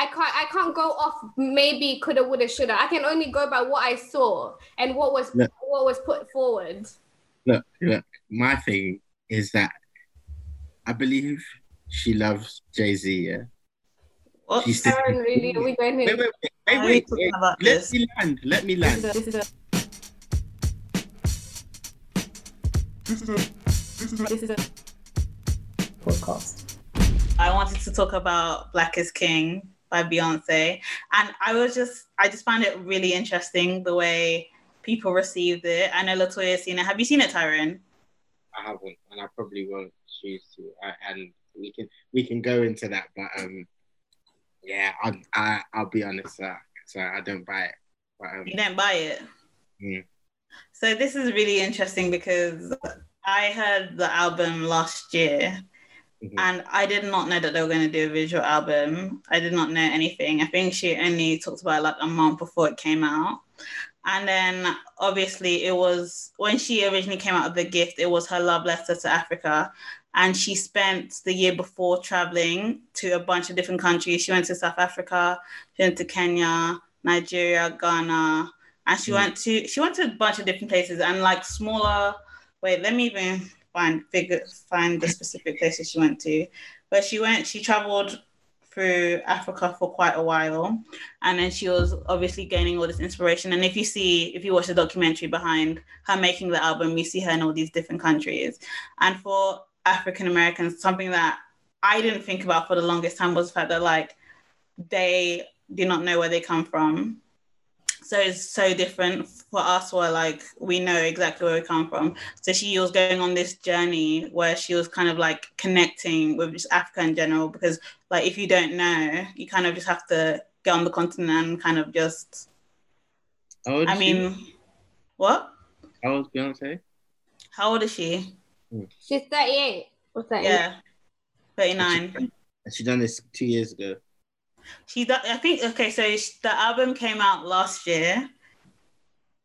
I can't I can't go off maybe coulda woulda shoulda. I can only go by what I saw and what was Look. what was put forward. Look, look. My thing is that I believe she loves Jay Z. Yeah. What? She's Aaron, really, are we going Wait, here? wait, wait, Why wait, are you wait, wait. Let this? me land. Let me This is land. a, this is a, this is a podcast. I wanted to talk about Black is King by Beyonce. And I was just, I just found it really interesting the way people received it. I know Latoya's seen it. Have you seen it, Tyrone? I haven't, and I probably won't choose to. I, and we can we can go into that, but um, yeah, I I I'll be honest, uh, so I don't buy it. But um, You didn't buy it. Mm. So this is really interesting because I heard the album last year mhm. and I did not know that they were going to do a visual album. I did not know anything. I think she only talked about it like a month before it came out. And then obviously it was when she originally came out of the gift, it was her love letter to Africa. And she spent the year before traveling to a bunch of different countries. She went to South Africa, she went to Kenya, Nigeria, Ghana, and she Mm. went to she went to a bunch of different places and like smaller. Wait, let me even find figure find the specific places she went to. But she went, she traveled through Africa for quite a while, and then she was obviously gaining all this inspiration. And if you see, if you watch the documentary behind her making the album, you see her in all these different countries. And for African Americans, something that I didn't think about for the longest time was the fact that like they do not know where they come from. So it's so different for us where like we know exactly where we come from. So she was going on this journey where she was kind of like connecting with just Africa in general because like if you don't know, you kind of just have to get on the continent and kind of just How old I is she? mean what? how old is Beyonce? How old is she? Hmm. She's 38. What's that? Yeah. 39. And she done this two years ago. She, I think, okay, so the album came out last year,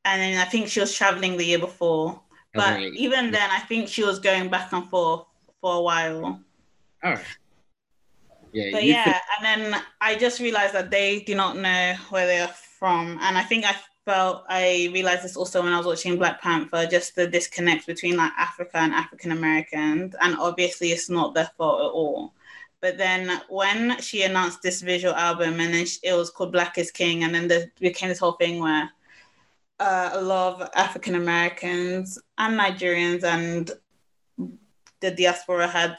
and then I think she was traveling the year before. Oh, but Okay. even then, I think she was going back and forth for a while. All right. Yeah. But yeah, think- and then I just realized that they do not know where they are from, and I think I felt I realized this also when I was watching Black Panther, just the disconnect between like Africa and African Americans, and obviously it's not their fault at all. But then when she announced this visual album, and then it was called Black is King, and then there became this whole thing where uh, a lot of African Americans and Nigerians and the diaspora had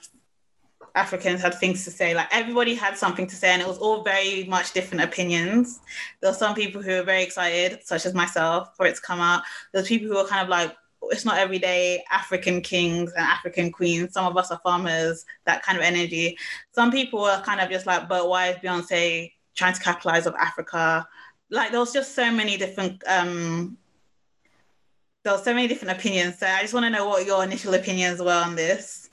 Africans had things to say. Like everybody had something to say, and it was all very much different opinions. There were some people who were very excited, such as myself, for it to come out. There's people who were kind of like, it's not every day African kings and African queens. Some of us are farmers, that kind of energy. Some people are kind of just like, but why is Beyonce trying to capitalize on Africa? Like there was just so many different um there were so many different opinions. So I just want to know what your initial opinions were on this.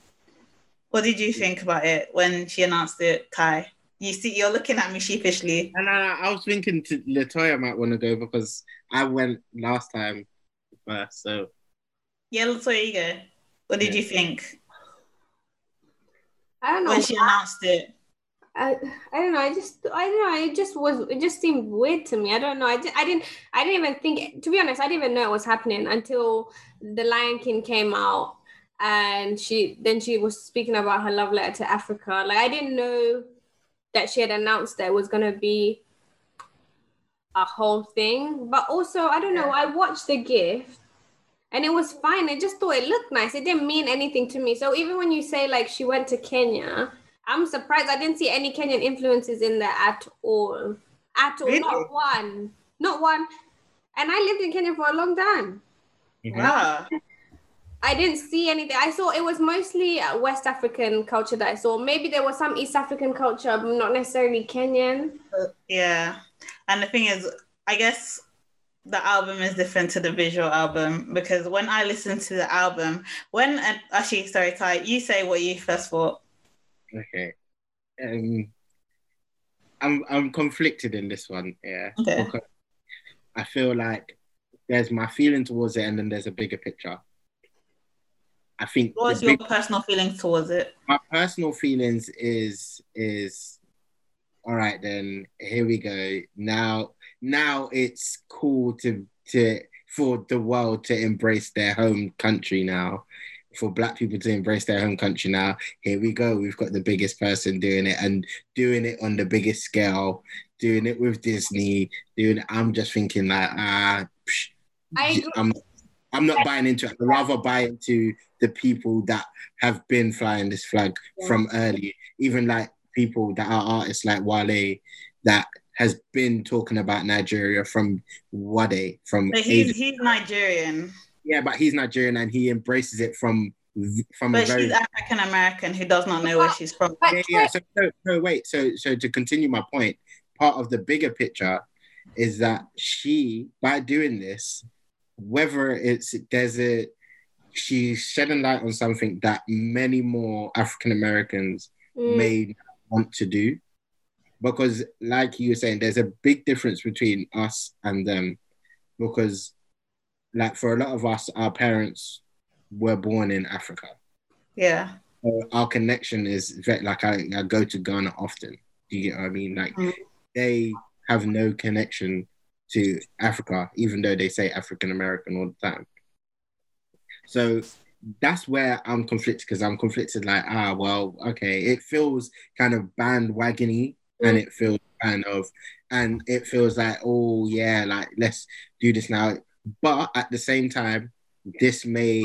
What did you think about it when she announced it, Kai? You see, you're looking at me sheepishly. And I, I was thinking to Latoya might want to go because I went last time first. So Yeah, let's you go. What did Yeah. you think I don't know. when she announced it? I, I don't know. I just I don't know. It just was. It just seemed weird to me. I don't know. I, di- I didn't. I didn't even think. To be honest, I didn't even know it was happening until the Lion King came out, and she then she was speaking about her love letter to Africa. Like I didn't know that she had announced that it was gonna be a whole thing. But also, I don't know. I watched the gift. And it was fine. I just thought it looked nice. It didn't mean anything to me. So even when you say like she went to Kenya, I'm surprised I didn't see any Kenyan influences in there at all. At all. Really? Not one. Not one. And I lived in Kenya for a long time. Wow. I didn't see anything. I saw it was mostly uh, West African culture that I saw. Maybe there was some East African culture, but not necessarily Kenyan. Yeah. And the thing is, I guess the album is different to the visual album because when I listened to the album, when actually, sorry, Ty, you say what you first thought. okay. Um, I'm I'm conflicted in this one. Yeah. Okay. Because I feel like there's my feeling towards it, and then there's a bigger picture. I think What was the your big- personal feelings towards it? my personal feelings is is all right, then here we go. Now, now it's cool to to for the world to embrace their home country now. For black people to embrace their home country now, here we go. We've got the biggest person doing it and doing it on the biggest scale, doing it with Disney. Doing it. I'm just thinking like, ah, psh, I agree. I'm I'm not buying into it. I'd rather buy into the people that have been flying this flag Yeah. from early, even like people that are artists like Wale that has been talking about Nigeria from Wade from But he's ages. he's Nigerian, yeah, but he's Nigerian and he embraces it from from a but very she's African American who does not know where she's from. But yeah, yeah. So, so, so wait, so so to continue my point, part of the bigger picture is that she, by doing this, whether it's there's a she's shedding light on something that many more African Americans Mm. may want to do. Because like you were saying, there's a big difference between us and them. Because like for a lot of us, our parents were born in Africa. Yeah. So our connection is like I, I go to Ghana often. Do you get what I mean? Like Mm. they have no connection to Africa, even though they say African American all the time. So that's where I'm conflicted because I'm conflicted like, ah, well, okay, it feels kind of bandwagony and it feels kind of, and it feels like, oh, yeah, like let's do this now. But at the same time, this may,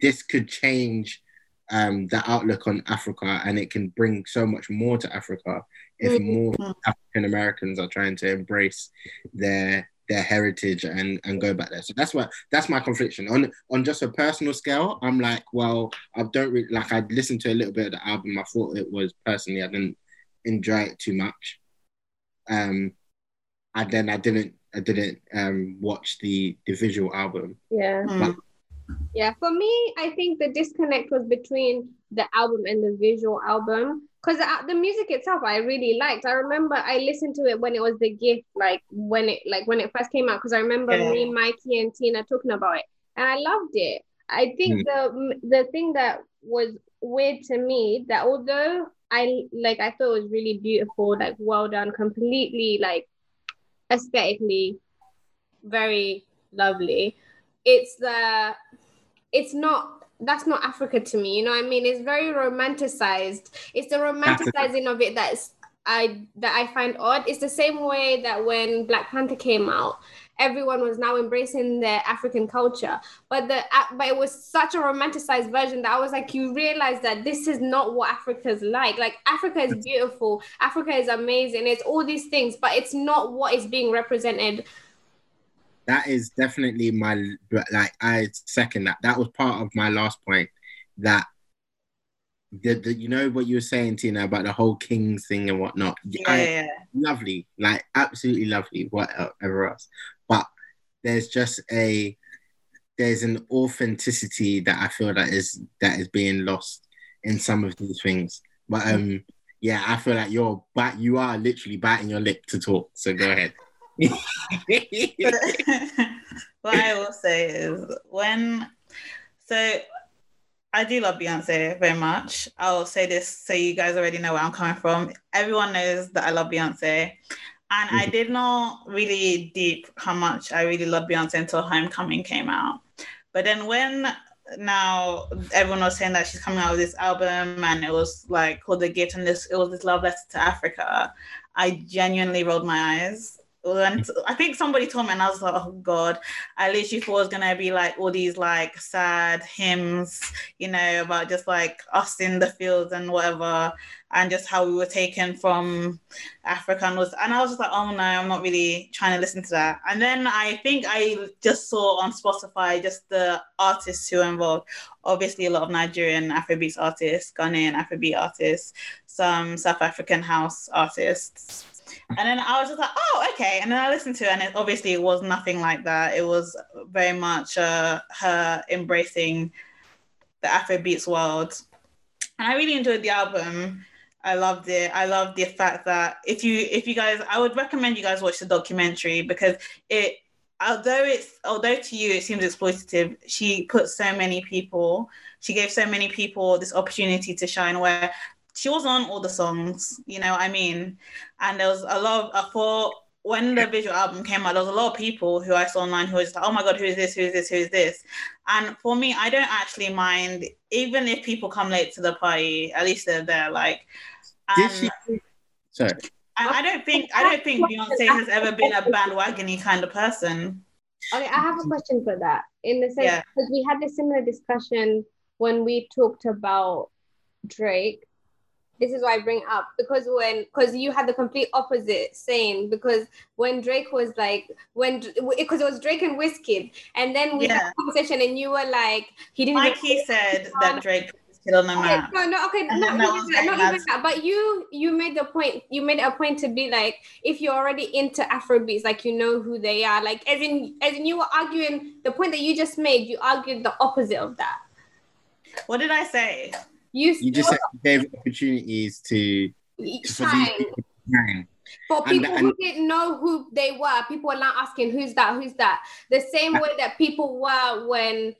this could change um, the outlook on Africa and it can bring so much more to Africa if Mhm. more African Americans are trying to embrace their their heritage and and go back there. So that's what that's my confliction on on just a personal scale. I'm like, well, I don't really like. I listened to a little bit of the album. I thought it was personally, I didn't enjoy it too much. Um, and then I didn't I didn't um watch the the visual album. Yeah. Mm. Yeah, for me, I think the disconnect was between the album and the visual album because the, the music itself I really liked. I remember I listened to it when it was the gift, like when it like when it first came out. Because I remember Yeah. me, Mikey, and Tina talking about it, and I loved it. I think the the thing that was weird to me that although I like I thought it was really beautiful, like well done, completely like aesthetically very lovely. It's the it's not that's not Africa to me, you know what I mean? It's very romanticized. It's the romanticizing of it that's I that I find odd. It's the same way that when Black Panther came out, everyone was now embracing their African culture. But the uh, but it was such a romanticized version that I was like, you realize that this is not what Africa's like. Like Africa is beautiful, Africa is amazing, it's all these things, but it's not what is being represented. that is definitely my like I second that. That was part of my last point. That the, the you know what you were saying, Tina, about the whole Kings thing and whatnot. Yeah, I- yeah, lovely, like absolutely lovely, whatever else. But there's just a there's an authenticity that I feel that is that is being lost in some of these things. But um yeah, I feel like you're but you are literally biting your lip to talk. So go ahead. what I will say is when so I do love Beyonce very much. I'll say this so you guys already know where I'm coming from. Everyone knows that I love Beyonce. And I Mhm. did not really deep how much I really love Beyonce until Homecoming came out. But then when now everyone was saying that she's coming out with this album and it was like called the gift and this it was this love letter to Africa, I genuinely rolled my eyes. And I think somebody told me, and I was like, "Oh God!" I literally thought it was gonna be like all these like sad hymns, you know, about just like us in the fields and whatever, and just how we were taken from Africa and was. And I was just like, "Oh no, I'm not really trying to listen to that." And then I think I just saw on Spotify just the artists who are involved. Obviously, a lot of Nigerian Afrobeats artists, Ghanaian Afrobeat artists, some South African house artists. And then I was just like, oh, okay. And then I listened to it, and it, obviously it was nothing like that. It was very much uh, her embracing the Afrobeats world. And I really enjoyed the album. I loved it. I loved the fact that if you if you guys, I would recommend you guys watch the documentary because it, although it's although to you it seems exploitative, she put so many people, she gave so many people this opportunity to shine. Where she was on all the songs, you know what I mean? And there was a lot of uh, I thought when the visual album came out, there was a lot of people who I saw online who was just like, oh my god, who is this? Who is this? Who is this? And for me, I don't actually mind, even if people come late to the party, at least they're there. Like, Did um, she? Sorry. And I don't think I don't think Beyonce has ever been a bandwagony kind of person. Okay, I have a question for that. In the sense, because Yeah. we had a similar discussion when we talked about Drake. This is why I bring up because when because you had the complete opposite saying because when Drake was like when because it was Drake and Wizkid and then we had a conversation and you were like he didn't even- Mikey said that Drake put his kid on the no, no, okay, And not then even not even that. But you, you made the point. You made a point to be like, if you're already into Afrobeats, like you know who they are. Like, as in, as in, you were arguing the point that you just made. You argued the opposite of that. What did I say? You, You just said you gave opportunities to for these shine people to shine. for And- people who didn't know who they were. People were now asking, "Who's that? Who's that?" The same way that people were when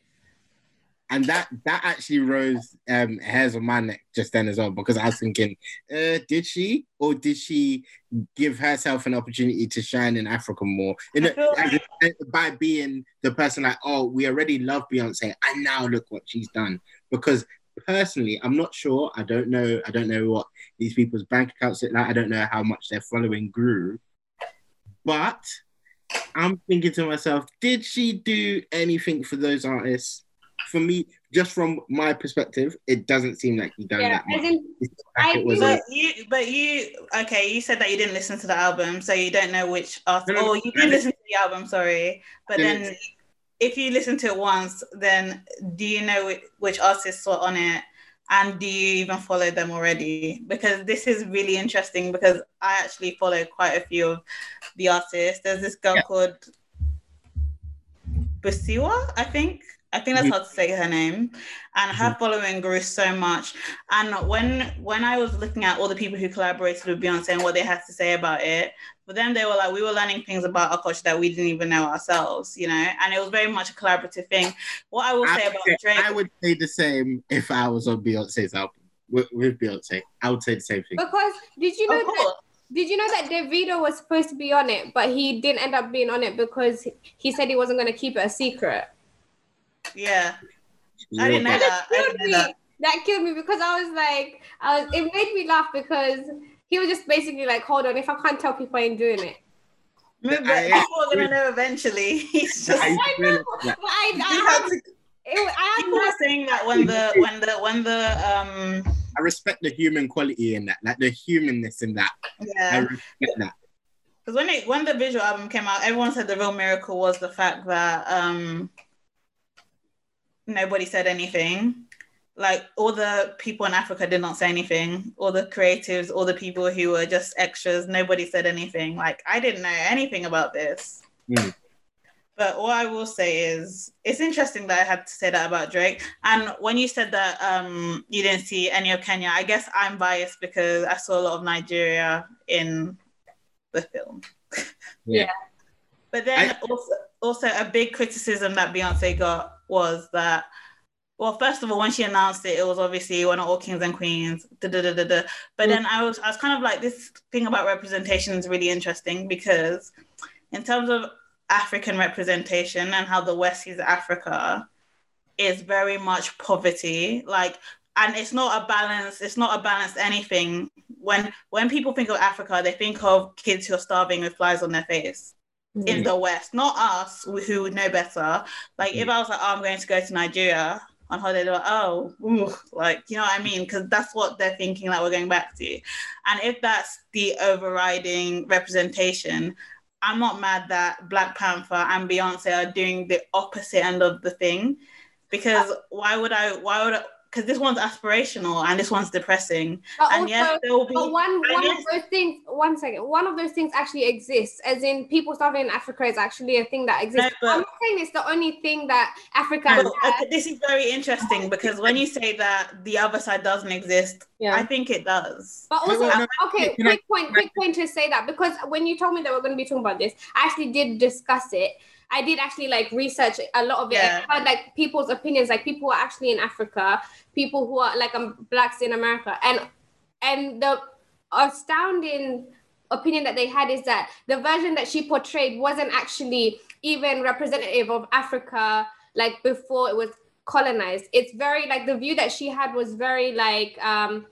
and that that actually rose um hairs on my neck just then as well because I was thinking, uh, did she or did she give herself an opportunity to shine in Africa more? In I feel by being the person like, oh, we already love Beyonce, and now look what she's done. Because personally, I'm not sure. I don't know. I don't know what these people's bank accounts look like. I don't know how much their following grew, but. I'm thinking to myself, did she do anything for those artists? for me, just from my perspective, it doesn't seem like he done yeah, that much. as in, like I it was agree a- But you, but you, okay. You said that you didn't listen to the album, so you don't know which artist. No, no, Oh, no. you did listen to the album. Sorry, but No, no. then if you listen to it once, then do you know which, artists were on it, and do you even follow them already? Because this is really interesting. Because I actually follow quite a few of the artists. There's this girl Yeah. called Busiswa, I think. I think that's Mhm. how to say her name. And her following grew so much. And when when I was looking at all the people who collaborated with Beyonce and what they had to say about it, for them they were like, we were learning things about our culture that we didn't even know ourselves, you know. And it was very much a collaborative thing. What I will say I, about say- Drake, I would say the same if I was on Beyonce's album with, with Beyonce. I would say the same thing. because did you know of that Did you know that Davido was supposed to be on it, but he didn't end up being on it because he- he said he wasn't going to keep it a secret? yeah. I didn't know Yeah. that. Killed me. know that. That killed me because I was like, I was. It made me laugh because he was just basically like, "Hold on, if I can't tell people, I ain't doing it." But I- people are gonna know eventually. He's just I- I know, but I, I, had to it, I people had were saying that when the when the when the um I respect the human quality in that, like the humanness in that. I yeah respect that. because when it when the visual album came out everyone said the real miracle was the fact that um nobody said anything like all the people in africa did not say anything all the creatives all the people who were just extras nobody said anything like i didn't know anything about this Mm. But what I will say is, it's interesting that I had to say that about Drake. And when you said that um, you didn't see any of Kenya, I guess I'm biased because I saw a lot of Nigeria in the film. Yeah. But then I- also, also a big criticism that Beyonce got was that, well, first of all, when she announced it, it was obviously one of all kings and queens. Da, da, da, da, da. But then I was, I was kind of like, this thing about representation is really interesting because in terms of African representation and how the West sees Africa is very much poverty. Like, and it's not a balance, it's not a balanced anything. When when people think of Africa, they think of kids who are starving with flies on their face in mm. the West, not us who would know better. Like if mm. I was like, oh, I'm going to go to Nigeria on holiday, they're like, oh, ooh, like you know what I mean? Because that's what they're thinking that we're going back to. And if that's the overriding representation, I'm not mad that Black Panther and Beyonce are doing the opposite end of the thing. Because why would I? Why would? I? Because this one's aspirational and this one's depressing. But and also, yes, there will be. but one I one of those things. One second. One of those things actually exists, as in people starving in Africa is actually a thing that exists. but- I'm not saying it's the only thing that Africa But, has. okay, this is very interesting because when you say that the other side doesn't exist, Yeah. I think it does. But also, Wait, wait, no, okay, quick point, quick point to say that because when you told me that we're going to be talking about this, I actually did discuss it. I did actually like research a lot of it. Yeah. I heard like people's opinions, like people who are actually in Africa, people who are like um, blacks in America, and and the astounding opinion that they had is that the version that she portrayed wasn't actually even representative of Africa like before it was colonized. It's very like the view that she had was very like um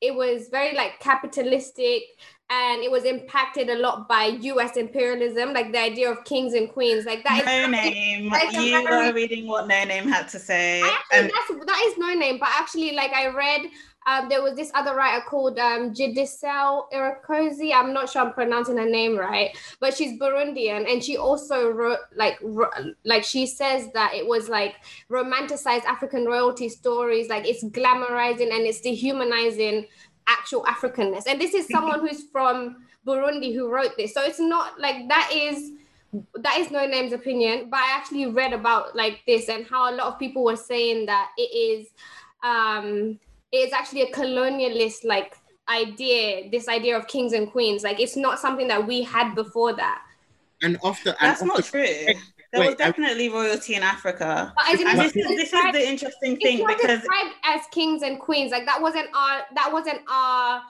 it was very like capitalistic and it was impacted a lot by US imperialism, like the idea of kings and queens. Like that no is, name. you very, were reading what Noname had to say. Actually, and- that's, that is Noname, but actually, like I read um, there was this other writer called um, Jidisel. I'm not sure I'm pronouncing her name right, but she's Burundian, and she also wrote like ro- like she says that it was like romanticized African royalty stories, like it's glamorizing and it's dehumanizing actual Africanness. And this is someone who's from Burundi who wrote this, so it's not like that is that is Noname's opinion but i actually read about like this and how a lot of people were saying that it is um it's actually a colonialist like idea this idea of kings and queens. Like it's not something that we had before that. And after that's and not true there Wait, was definitely I, royalty in Africa. And this, is, this is the interesting thing because described as kings and queens, like that wasn't our that wasn't our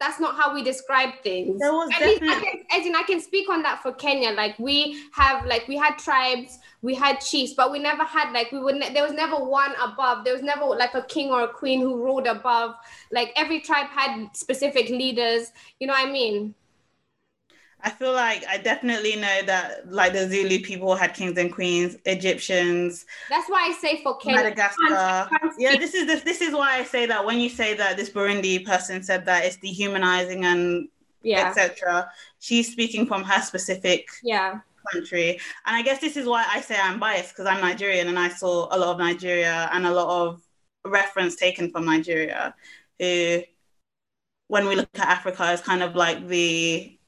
that's not how we describe things. There was definitely... I can, as in, I can speak on that for Kenya. Like we have, like we had tribes, we had chiefs, but we never had like we would. Ne- there was never one above. There was never like a king or a queen who ruled above. Like every tribe had specific leaders. You know what I mean? I feel like I definitely know that like the Zulu people had kings and queens, Egyptians. That's why I say for Kenya. Madagascar. Yeah, this is this, this is why I say that when you say that this Burundi person said that it's dehumanizing and yeah. etc. She's speaking from her specific yeah country. And I guess this is why I say I'm biased because I'm Nigerian and I saw a lot of Nigeria and a lot of reference taken from Nigeria who when we look at Africa is kind of like the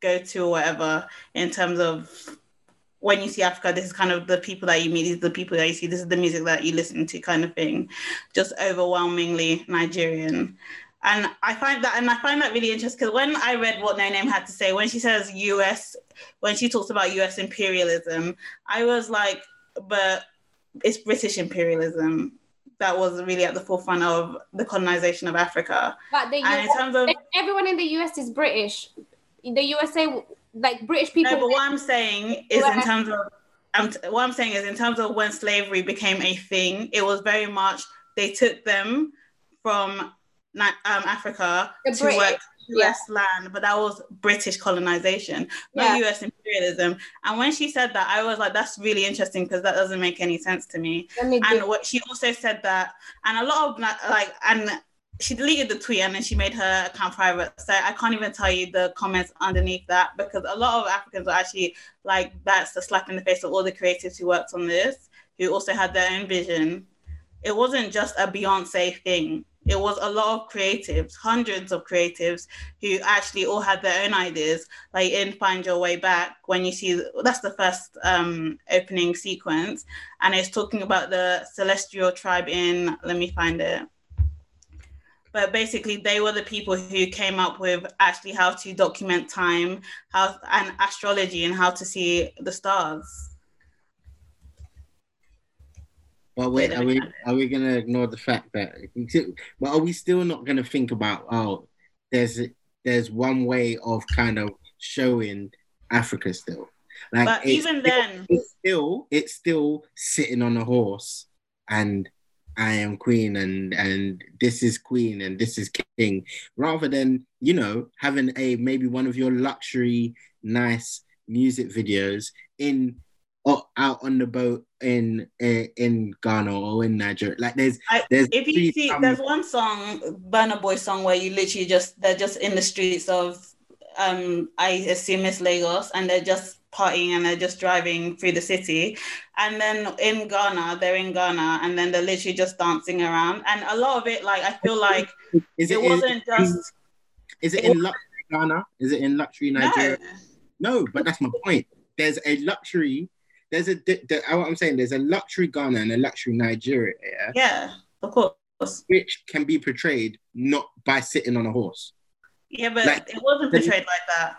go to or whatever in terms of when you see Africa, this is kind of the people that you meet, these are the people that you see, this is the music that you listen to, kind of thing. Just overwhelmingly Nigerian. And I find that and I find that really interesting because when I read what Noname had to say, when she says US, when she talks about US imperialism, I was like, but it's British imperialism that was really at the forefront of the colonization of Africa. But the US, in terms of everyone in the US is British the USA, like British people. No, but what I'm saying is in terms of, I'm what I'm saying is in terms of when slavery became a thing, it was very much they took them from um, Africa the to British, work US yeah. land, but that was British colonization, not yeah. US imperialism. And when she said that, I was like, that's really interesting because that doesn't make any sense to me. me and what she also said that, and a lot of like, and she deleted the tweet and then she made her account private. So I can't even tell you the comments underneath that because a lot of Africans are actually like that's a slap in the face of all the creatives who worked on this, who also had their own vision. It wasn't just a Beyonce thing. It was a lot of creatives, hundreds of creatives who actually all had their own ideas. Like in Find Your Way Back, when you see that's the first um, opening sequence, and it's talking about the celestial tribe in. Let me find it but basically they were the people who came up with actually how to document time how and astrology and how to see the stars. Well wait are we are we going to ignore the fact that well are we still not going to think about oh there's there's one way of kind of showing africa still? Like but even then it's still it's still sitting on a horse and I am queen and and this is queen and this is king, rather than you know having a maybe one of your luxury nice music videos in or out on the boat in in, in Ghana or in Nigeria. Like there's I, there's if you see um, there's one song, Burna Boy song where you literally just they're just in the streets of um I assume it's Lagos and they're just partying and they're just driving through the city. And then in Ghana, they're in Ghana and then they're literally just dancing around. And a lot of it, like, I feel like is it, it wasn't just. Is it in luxury Ghana? Is it in luxury Nigeria? No, no but that's my point. There's a luxury. There's a, the, what I'm saying, there's a luxury Ghana and a luxury Nigeria. Yeah, yeah of course. Which can be portrayed not by sitting on a horse. Yeah, but like, it wasn't portrayed like that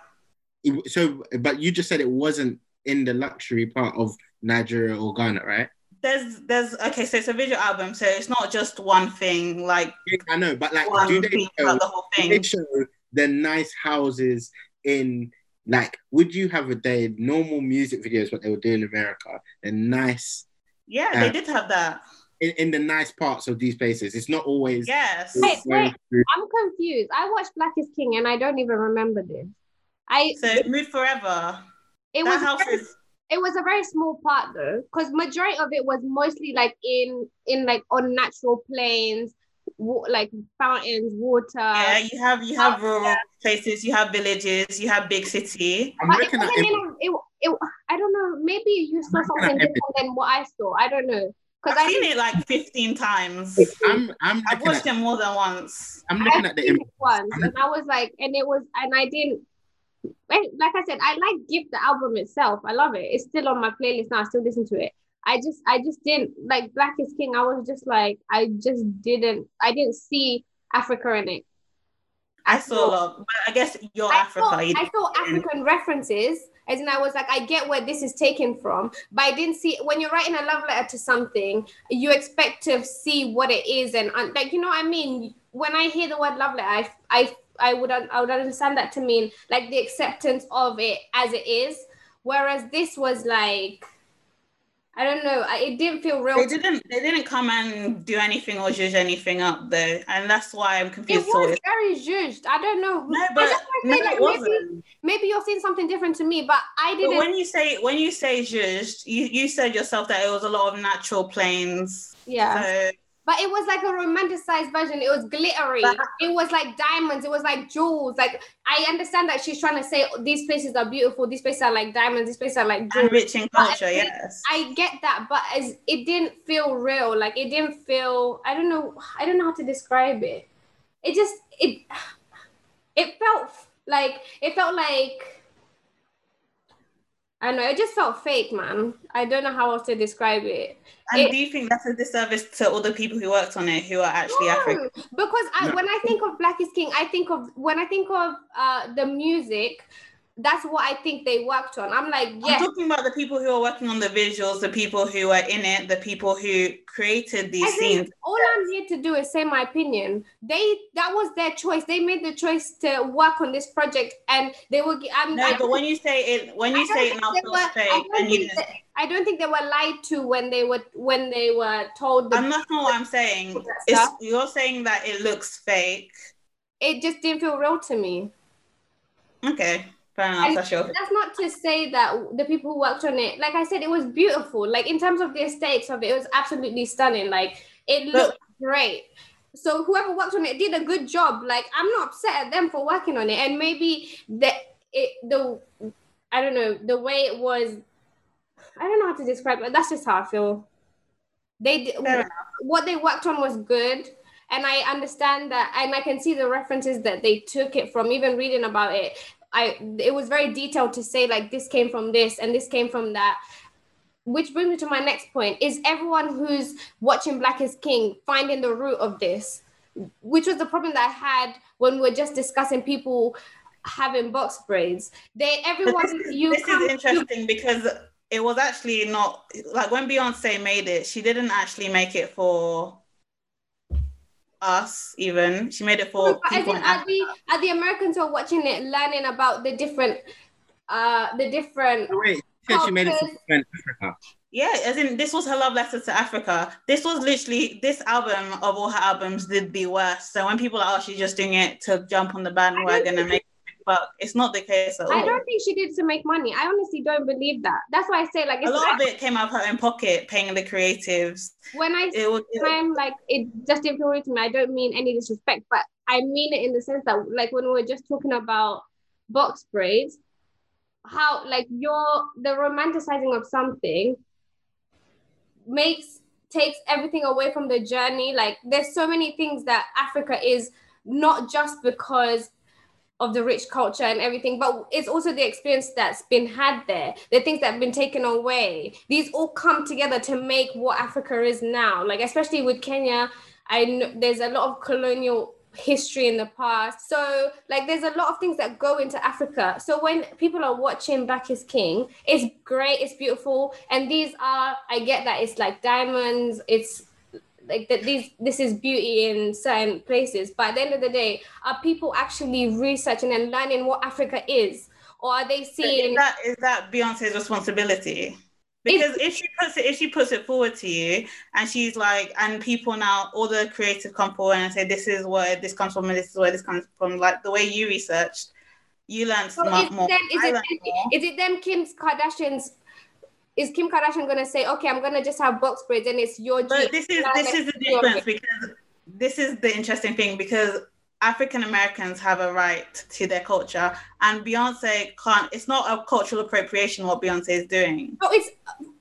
so but you just said it wasn't in the luxury part of Nigeria or Ghana, right? there's there's okay, so it's a visual album, so it's not just one thing. Like I know, but like, do they show, the whole do they show the nice houses in like? Would you have a day normal music videos what they would do in America? The nice Yeah, Yeah. they did have that. In, in the nice parts of these places. It's not always. Yes. Wait, wait. I'm confused. I watched Black is King and I don't even remember this. I So Mood Forever. it that was house very, is it was a very small part though, because majority of it was mostly like in in like on natural plains, wa- like fountains, water. yeah, you have you have rural yeah. places, you have villages, you have big city. I'm But it looking at wasn't it. it, it, I don't know. Maybe you saw something different than what I saw. I don't know. I've Because I seen it like 15 times. I'm I'm I've watched at, it more than once. I'm looking I've at the seen image. it once, I'm- and I was like, and it was, and I didn't. Like I said, I like Give the album itself. I love it. It's still on my playlist now. I still listen to it. I just, I just didn't like Black is King. I was just like, I just didn't, I didn't see Africa in it. I saw a lot, but I guess you're I Africa. saw, you I saw African references, as in I was like, I get where this is taken from, but I didn't see when you're writing a love letter to something, you expect to see what it is, and like you know what I mean. When I hear the word love letter, I I I would I would understand that to mean like the acceptance of it as it is, whereas this was like. I don't know. I- It didn't feel real. They didn't. They didn't come and do anything or judge anything up though, and that's why I'm confused. It was very judged. I don't know. No, I but no, like, it maybe, wasn't. maybe you're seeing something different to me, but I But didn't. when you say when you say judged, you you said yourself that it was a lot of natural plains. yeah. So But it was like a romanticized version. It was glittery. But- It was like diamonds. It was like jewels. Like I understand that she's trying to say "Oh, these places are beautiful. These places are like diamonds. These places are like jewels. rich in I culture, think- yes. I get that, but as it didn't feel real. Like it didn't feel. I don't know. I don't know how to describe it. It just it. It felt like it felt like. I know. It just felt fake, man. I don't know how else to describe it. And it- do you think that's a disservice to all the people who worked on it who are actually No, African? because I, No. when I think of Black is King, I think of when I think of uh, the music. That's what I think they worked on. I'm like, I'm talking about the people who are working on the visuals, the people who are in it, the people who created these I think scenes. all I'm here to do is say my opinion. They that was their choice. They made the choice to work on this project, and they were. I'm, No, I, but when you say it, when you say it now they feels were- I fake, don't and you think just, that- I don't think they were lied to when they were when they were told. The, I'm not know what I'm saying. It's, you're saying that it looks fake. it just didn't feel real to me. Okay, fair enough. That's your. that's not to say that the people who worked on it, like I said, it was beautiful. Like in terms of the aesthetics of it, it was absolutely stunning. Like it looked great. So whoever worked on it did a good job. Like I'm not upset at them for working on it. And maybe the it the I don't know the way it was. I don't know how to describe it. That's just how I feel. They did, what they worked on was good. And I understand that, and I can see the references that they took it from. Even reading about it, I it was very detailed to say like this came from this and this came from that. Which brings me to my next point: is everyone who's watching Black is King finding the root of this? Which was the problem that I had when we were just discussing people having box braids. They everyone you this come is you- interesting because it was actually not like when Beyonce made it, she didn't actually make it for us even. She made it for But as people in, in are the are the Americans who are watching it learning about the different uh the different Oh, wait, she she made it for Cultures. Africa. Yeah, as in this was her love letter to Africa. This was literally this album of all her albums did the worst. So when people are, oh, she's just doing it to jump on the bandwagon and make buck, it's not the case at all. I don't think she did to make money. I honestly don't believe that. That's why I say like a lot like, of it came out of her own pocket, paying the creatives. when I It was when I'm like it just didn't feel right to me. I don't mean any disrespect, but I mean it in the sense that like when we were just talking about box braids, how like your the romanticizing of something makes takes everything away from the journey. Like there's so many things that Africa is not just because of the rich culture and everything, but it's also the experience that's been had there, the things that have been taken away. These all come together to make what Africa is now. Like especially with Kenya, I know there's a lot of colonial history in the past. So like there's a lot of things that go into Africa. So when people are watching Black is King, it's great, it's beautiful. And these are I get that it's like diamonds, it's like that these this is beauty in certain places. But at the end of the day, are people actually researching and learning what Africa is? Or are they seeing is that is that Beyonce's responsibility? because if she puts it if she puts it forward to you and she's like and people now all the creative come forward and say this is where this comes from and this is where this comes from like the way you researched you learned so is more, Then, is, it then, is it them Kim's Kardashian's is Kim Kardashian gonna say okay I'm gonna just have box braids and it's your but this is this is the difference because this is the interesting thing because African Americans have a right to their culture, and Beyonce can't. It's not a cultural appropriation what Beyonce is doing. No, it's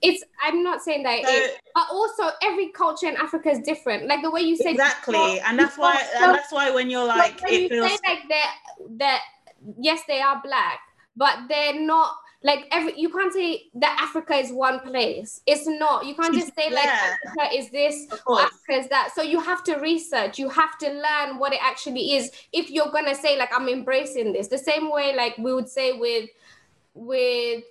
it's. I'm not saying that, so, it, but also every culture in Africa is different. Like the way you say exactly, and that's why and that's why when you're like, when it you feels say like that yes they are black, but they're not like every you can't say that Africa is one place. It's not. You can't just say like yeah. Africa is this or Africa is that. So you have to research. You have to learn what it actually is. If you're gonna say like I'm embracing this, the same way like we would say with with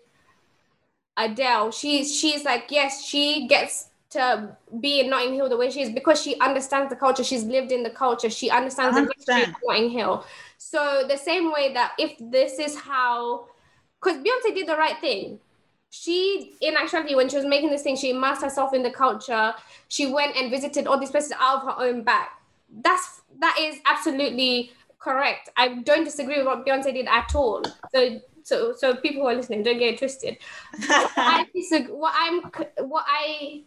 Adele, she's she's like yes, she gets to be in Notting Hill the way she is because she understands the culture. She's lived in the culture. She understands 100%. the history of Notting Hill. So the same way that if this is how because Beyonce did the right thing. She, in actuality, when she was making this thing, she immersed herself in the culture. She went and visited all these places out of her own back. That's that is absolutely correct. I don't disagree with what Beyonce did at all. So, so, so people who are listening, don't get it twisted. what I disagree, what I'm, what I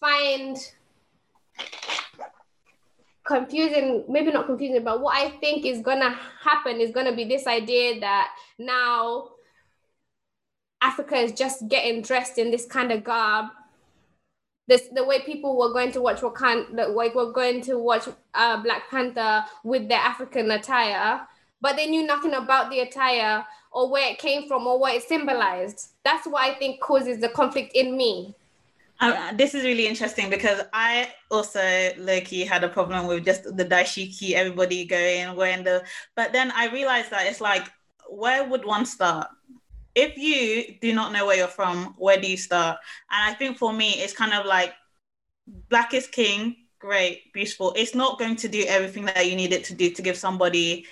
find confusing, maybe not confusing, but what I think is gonna happen is gonna be this idea that now Africa is just getting dressed in this kind of garb. This the way people were going to watch Wakanda, like were going to watch uh, Black Panther with their African attire, but they knew nothing about the attire or where it came from or what it symbolized. That's what I think causes the conflict in me. Uh, this is really interesting because I also Loki had a problem with just the dashiki, everybody going wearing the. But then I realized that it's like, where would one start? If you do not know where you're from, where do you start? And I think for me, it's kind of like black is king, great, beautiful. It's not going to do everything that you need it to do to give somebody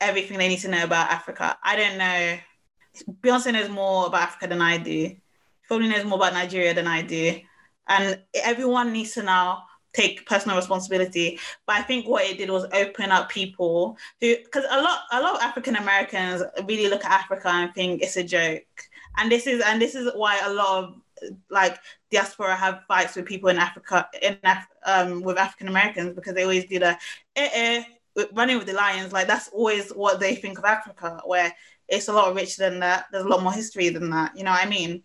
everything they need to know about Africa. I don't know. Beyonce knows more about Africa than I do. Probably knows more about Nigeria than I do. And everyone needs to now take personal responsibility. But I think what it did was open up people who, because a lot, a lot of African Americans really look at Africa and think it's a joke. And this is, and this is why a lot of like diaspora have fights with people in Africa, in Af- um, with African Americans because they always do the eh, eh, running with the lions. Like that's always what they think of Africa, where it's a lot richer than that. There's a lot more history than that. You know what I mean?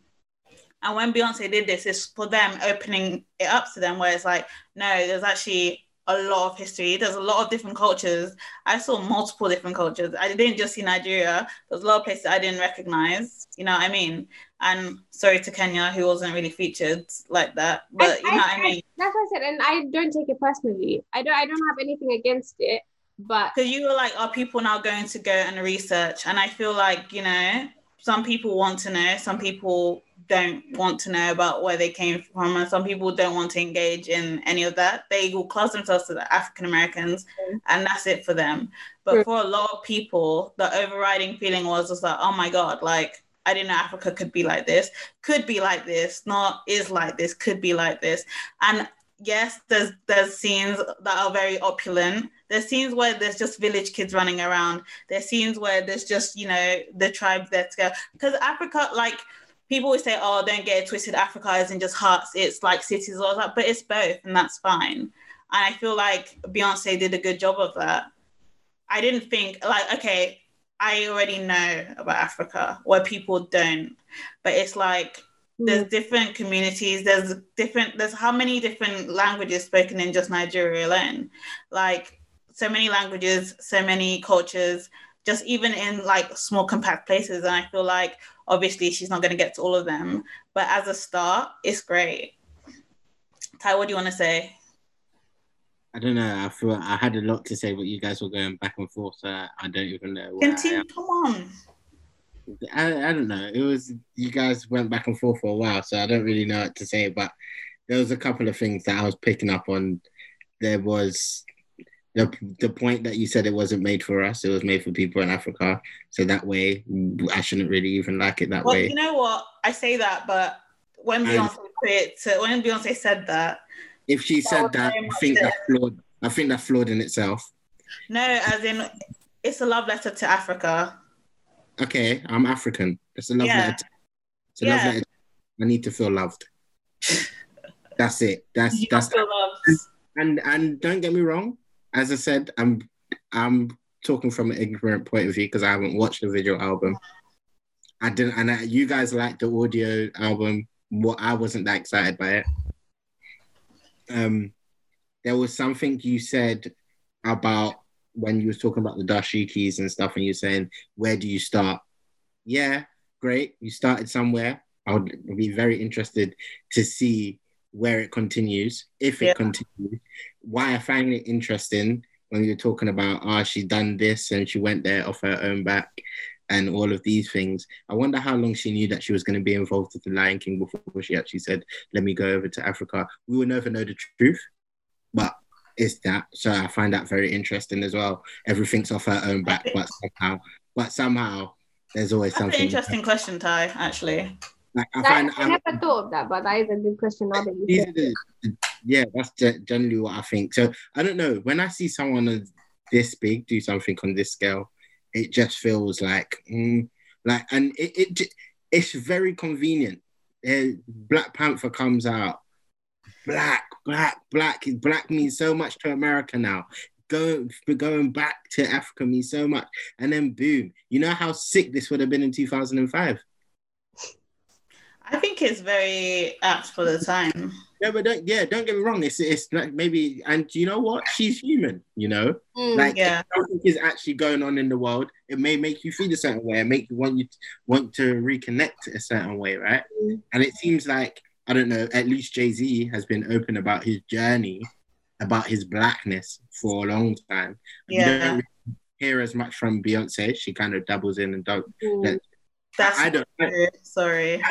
And when Beyonce did this, it's for them opening it up to them, where it's like, no, there's actually a lot of history. There's a lot of different cultures. I saw multiple different cultures. I didn't just see Nigeria. There's a lot of places I didn't recognize. You know what I mean? And sorry to Kenya, who wasn't really featured like that. But I, you know I, what I mean? That's what I said, and I don't take it personally. I don't. I don't have anything against it. But because you were like, are people now going to go and research? And I feel like you know, some people want to know. Some people don't want to know about where they came from, and some people don't want to engage in any of that. They will class themselves to the African Americans, mm-hmm. and that's it for them. But for a lot of people, the overriding feeling was just like, oh my god, like I didn't know Africa could be like this, could be like this, not is like this, could be like this, and yes, there's there's scenes that are very opulent. There's scenes where there's just village kids running around. There's scenes where there's just you know the tribe there go because Africa like people always say, "Oh, don't get it twisted. Africa isn't just huts; it's like cities." Or that, but it's both, and that's fine. And I feel like Beyonce did a good job of that. I didn't think like, okay, I already know about Africa where people don't, but it's like mm. there's different communities. There's different. There's how many different languages spoken in just Nigeria alone? Like so many languages, so many cultures just even in like small compact places. And I feel like obviously she's not going to get to all of them, but as a start, it's great. Ty, what do you want to say? I don't know. I feel I had a lot to say, but you guys were going back and forth. So I don't even know. Continue. Come on. I, I don't know. It was you guys went back and forth for a while, so I don't really know what to say. But there was a couple of things that I was picking up on. There was the the point that you said it wasn't made for us; it was made for people in Africa. So that way, I shouldn't really even like it that Well, way. you know what? I say that, but when Beyonce created, when Beyonce said that, If she said that, I think that's flawed. I think that's flawed in itself. no, as in, it's a love letter to Africa. Okay, I'm African. It's a love Yeah. letter. It's a love Yeah. letter. I need to feel loved. That's it. That's You that's feel loved. and and don't get me wrong. As I said, I'm I'm talking from an ignorant point of view because I haven't watched the video album. I didn't, and I, you guys liked the audio album. What I wasn't that excited by it. Um, there was something you said about when you was talking about the dashikis and stuff, and you're saying, "Where do you start?" Yeah, great. You started somewhere. I would be very interested to see where it continues, if it Yeah. continues. Why I find it interesting when you're talking about, ah, she done this and she went there off her own back and all of these things. I wonder how long she knew that she was going to be involved with the Lion King before she actually said, let me go over to Africa. We will never know the truth, but it's that. So I find that very interesting as well. Everything's off her own back, but somehow, but somehow there's always That's an something. interesting question, Ty, actually. Like, I find I never thought of that, but that is a good question. Now that you said yeah, that's generally what I think. So I don't know. When I see someone this big do something on this scale, it just feels like, mm, like, and it, it it's very convenient. Uh, Black Panther comes out, black, black, black. Black means so much to America now. Going going back to Africa means so much, and then boom. You know how sick this would have been in two thousand and five. I think it's very apt for the time. Yeah, but don't, yeah, don't get me wrong. It's it's like maybe, and you know what? She's human. You know, Mm. like Yeah. something is actually going on in the world. It may make you feel a certain way, and make you want you to, want to reconnect a certain way, right? Mm. And it seems like I don't know. At least Jay Z has been open about his journey, about his blackness for a long time. You Yeah. don't really hear as much from Beyonce. She kind of doubles in and don't. Mm. That's I don't. Sorry.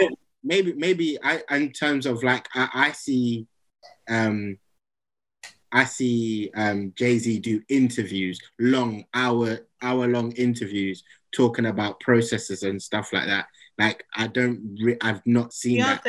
Maybe maybe I in terms of like I, I see um I see um Jay-Z do interviews, long hour hour long interviews talking about processes and stuff like that. Like I don't re- I've not seen that.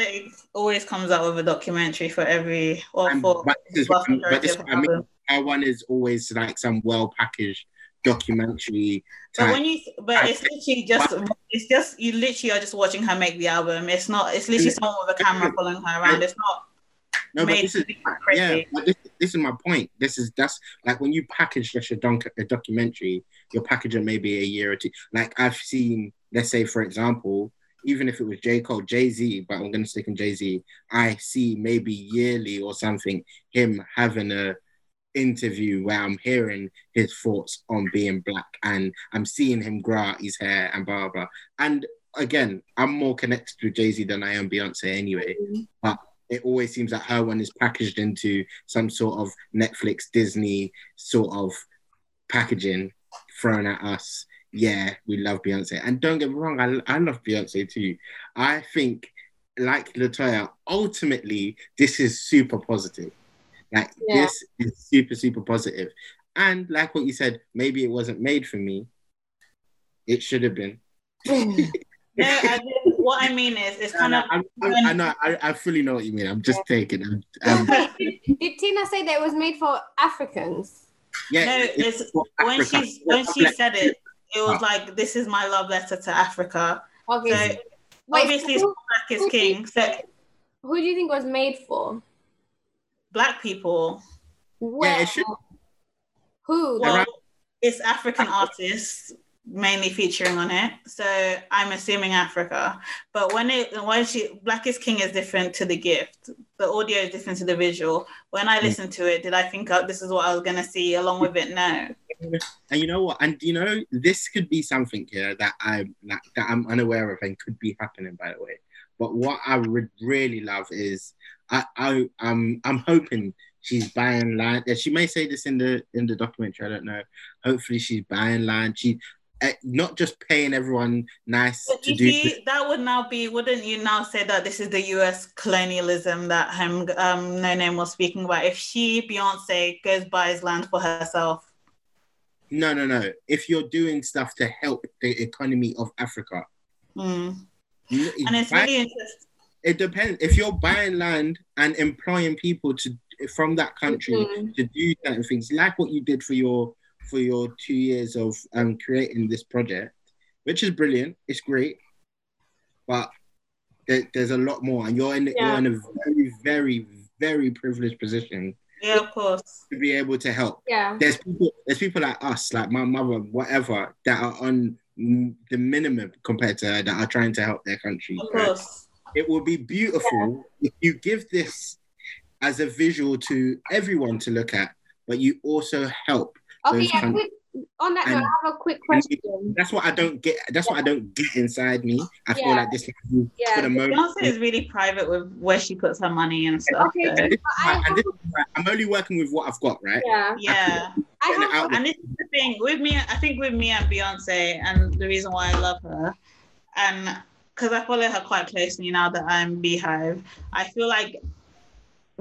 Always comes out with a documentary for every or And- for but this is but this what I mean. Her one is always like some well packaged documentary But when you, but it's literally just, it's just you literally are just watching her make the album. It's not. It's literally someone with a camera following her around. It's not no, but this is crazy. Yeah, but this, this is my point. This is that's like when you package just a, doc, a documentary, you're packaging maybe a year or two. Like I've seen, let's say for example, even if it was J Cole, Jay Z, but I'm gonna stick in Jay Z. I see maybe yearly or something him having a interview where I'm hearing his thoughts on being black and I'm seeing him grow out his hair and blah blah. blah. And again, I'm more connected with Jay Z than I am Beyonce anyway but it always seems that her one is packaged into some sort of Netflix, Disney sort of packaging thrown at us. Yeah, we love Beyonce. And don't get me wrong, I, I love Beyonce too. I think, like Latoya, ultimately, this is super positive. Like, Yeah. this is super, super positive. And like what you said, maybe it wasn't made for me. It should have been. No, I did, what I mean is, it's kind of. I, I, I know, I, I fully know what you mean. I'm just taking it. Um, did, did Tina say that it was made for Africans? yeah, No, it's for when Africa. she when she Like, said it, it was like, "This is my love letter to Africa." Okay. So Wait, obviously, it's who, black is king. So who do you think was made for? Black people. Where? it Who? Well, Around- it's African artists mainly featuring on it. So I'm assuming Africa. But when it when she Black is King is different to the gift. The audio is different to the visual. When I mm. listened to it, did I think oh, this is what I was gonna see along with it? No. And you know what? And you know, this could be something here that I'm that, that I'm unaware of and could be happening, by the way. But what I would really love is I, I I'm I'm hoping she's buying land. She may say this in the in the documentary. I don't know. Hopefully, she's buying land. She uh, not just paying everyone nice But to do. that would now be, wouldn't you now say that this is the US colonialism that um, um Noname was speaking about? If she, Beyonce, goes buys land for herself. No, no, no. If you're doing stuff to help the economy of Africa, Mm. And it's really interesting. It depends. If you're buying land and employing people to from that country Mhm. to do certain things, like what you did for your for your two years of um creating this project, which is brilliant. It's great, but there, there's a lot more, and you're in Yeah. you're in a very, very, very privileged position Yeah, of course. to be able to help. Yeah. There's people, there's people like us, like my mother, whatever, that are on the minimum compared to her that are trying to help their country. Of right? course. It will be beautiful if you give this as a visual to everyone to look at, but you also help. Okay, those yeah, quick, on that note, I have a quick question. That's what I don't get. That's what I don't get inside me. I feel like this is Yeah. for the moment. Beyonce is really private with where she puts her money and stuff. Okay. And this I why- and this is why I'm only working with what I've got, right? Yeah. Yeah. I have. And this is the thing with me, I think with me and Beyonce, and the reason why I love her, and because I follow her quite closely now that I'm BeyHive, I feel like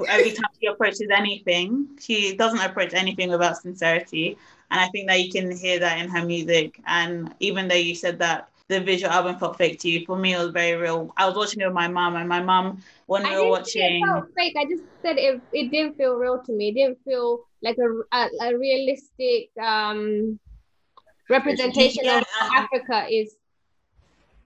every time she approaches anything, she doesn't approach anything without sincerity. And I think that you can hear that in her music. And even though you said that the visual album felt fake to you, for me, it was very real. I was watching it with my mom, and my mom, when I we were didn't it watching, felt fake. I just said it, it didn't feel real to me. It didn't feel like a, a, a realistic um, representation Yeah, of um, Africa is,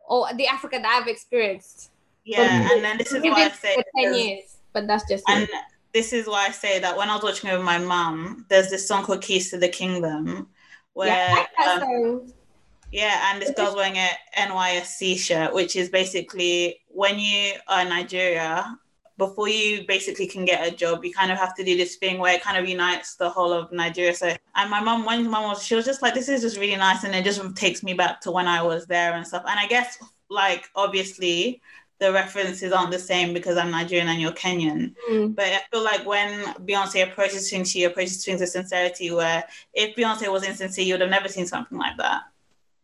or the Africa that I've experienced. yeah, and then this is why I say for 10 years, but that's just And it. this is why I say that when I was watching with my mum, there's this song called Keys to the Kingdom, where Yeah, I like that um, yeah, and this girl's wearing a NYSC shirt, which is basically when you are in Nigeria, before you basically can get a job, you kind of have to do this thing where it kind of unites the whole of Nigeria. So, and my mum, when my mum was, she was just like, "This is just really nice," and it just takes me back to when I was there and stuff. And I guess, like, obviously, the references aren't the same because I'm Nigerian and you're Kenyan. Mm. But I feel like when Beyonce approaches things, she approaches things with sincerity. Where if Beyonce was insincere, you would have never seen something like that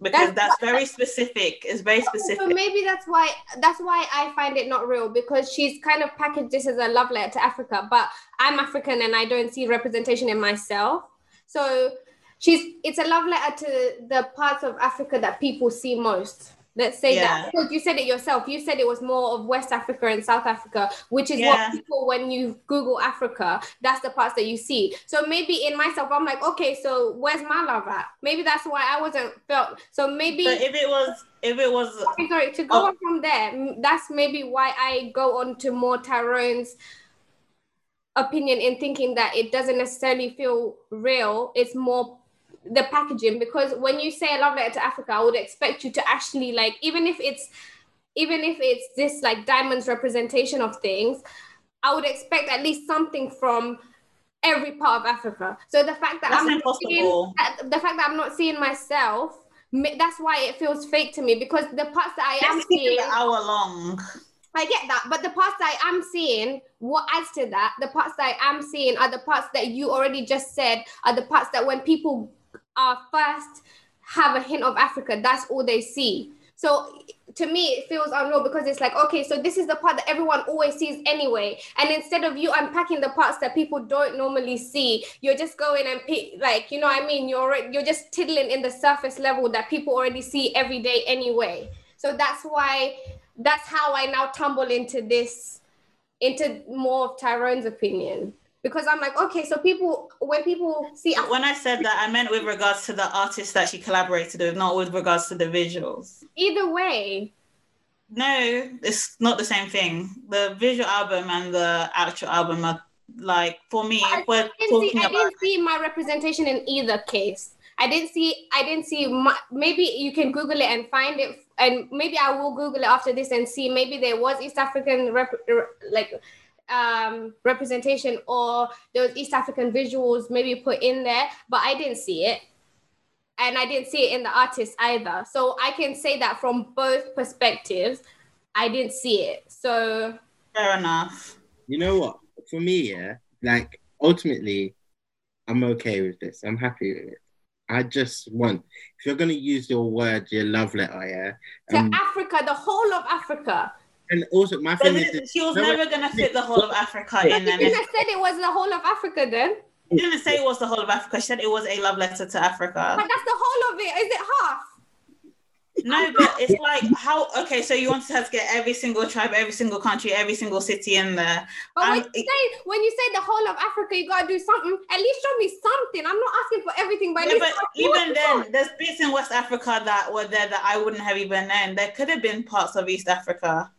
because That's- that's, very specific. It's very specific. So maybe that's why that's why I find it not real because she's kind of packaged this as a love letter to Africa, but I'm African and I don't see representation in myself. So she's it's a love letter to the parts of Africa that people see most. Let's say Yeah. that because you said it yourself. You said it was more of West Africa and South Africa, which is Yeah. what people when you Google Africa, that's the parts that you see. So maybe in myself, I'm like, okay, so where's my love at? Maybe that's why I wasn't felt. So maybe But if it was, if it was, Okay, sorry, to go Oh. on from there, that's maybe why I go on to more Tyrone's opinion in thinking that it doesn't necessarily feel real. It's more the packaging because when you say a love letter to Africa, I would expect you to actually like, even if it's even if it's this like diamonds representation of things, I would expect at least something from every part of Africa. So the fact that That's I'm seeing the fact that I'm not seeing myself, that's why it feels fake to me because the parts that I am let's keep seeing, hour long. I get that, but the parts that I am seeing, what adds to that, the parts that I am seeing are the parts that you already just said are the parts that when people are first have a hint of Africa, that's all they see. So to me, it feels unreal because it's like, okay, so this is the part that everyone always sees anyway. And instead of you unpacking the parts that people don't normally see, you're just going and pick, like, you know what I mean? You're you're just tiddling in the surface level that people already see every day anyway. So that's why that's how I now tumble into this, into more of Tyrone's opinion. Because I'm like, okay, so people, when people see, When I said that, I meant with regards to the artist that she collaborated with, not with regards to the visuals. either way, No, it's not the same thing. The visual album and the actual album are like for me. If we're I didn't, see, I about didn't see my representation in either case. I didn't see. I didn't see. My, maybe you can Google it and find it, and maybe I will Google it after this and see. Maybe there was East African rep, like um representation or those East African visuals maybe put in there, but I didn't see it. And I didn't see it in the artist either. So I can say that from both perspectives, I didn't see it. So fair enough. You know what? For me, yeah, like ultimately, I'm okay with this. I'm happy with it. I just want, if you're gonna use your word, your love letter, yeah. To um, Africa, the whole of Africa. And also my But thing is, it- she was no, never gonna fit the whole of Africa But in you there. didn't said it was the whole of Africa then. She didn't say it was the whole of Africa. She said it was a love letter to Africa. But that's the whole of it. Is it half? No, but it's like how okay, so you wanted her to get every single tribe, every single country, every single city in there. But when Um, you say when you say the whole of Africa, you gotta do something. At least show me something. I'm not asking for everything, but Yeah, but show me what even then, want. there's bits in West Africa that were there that I wouldn't have even known. There could have been parts of East Africa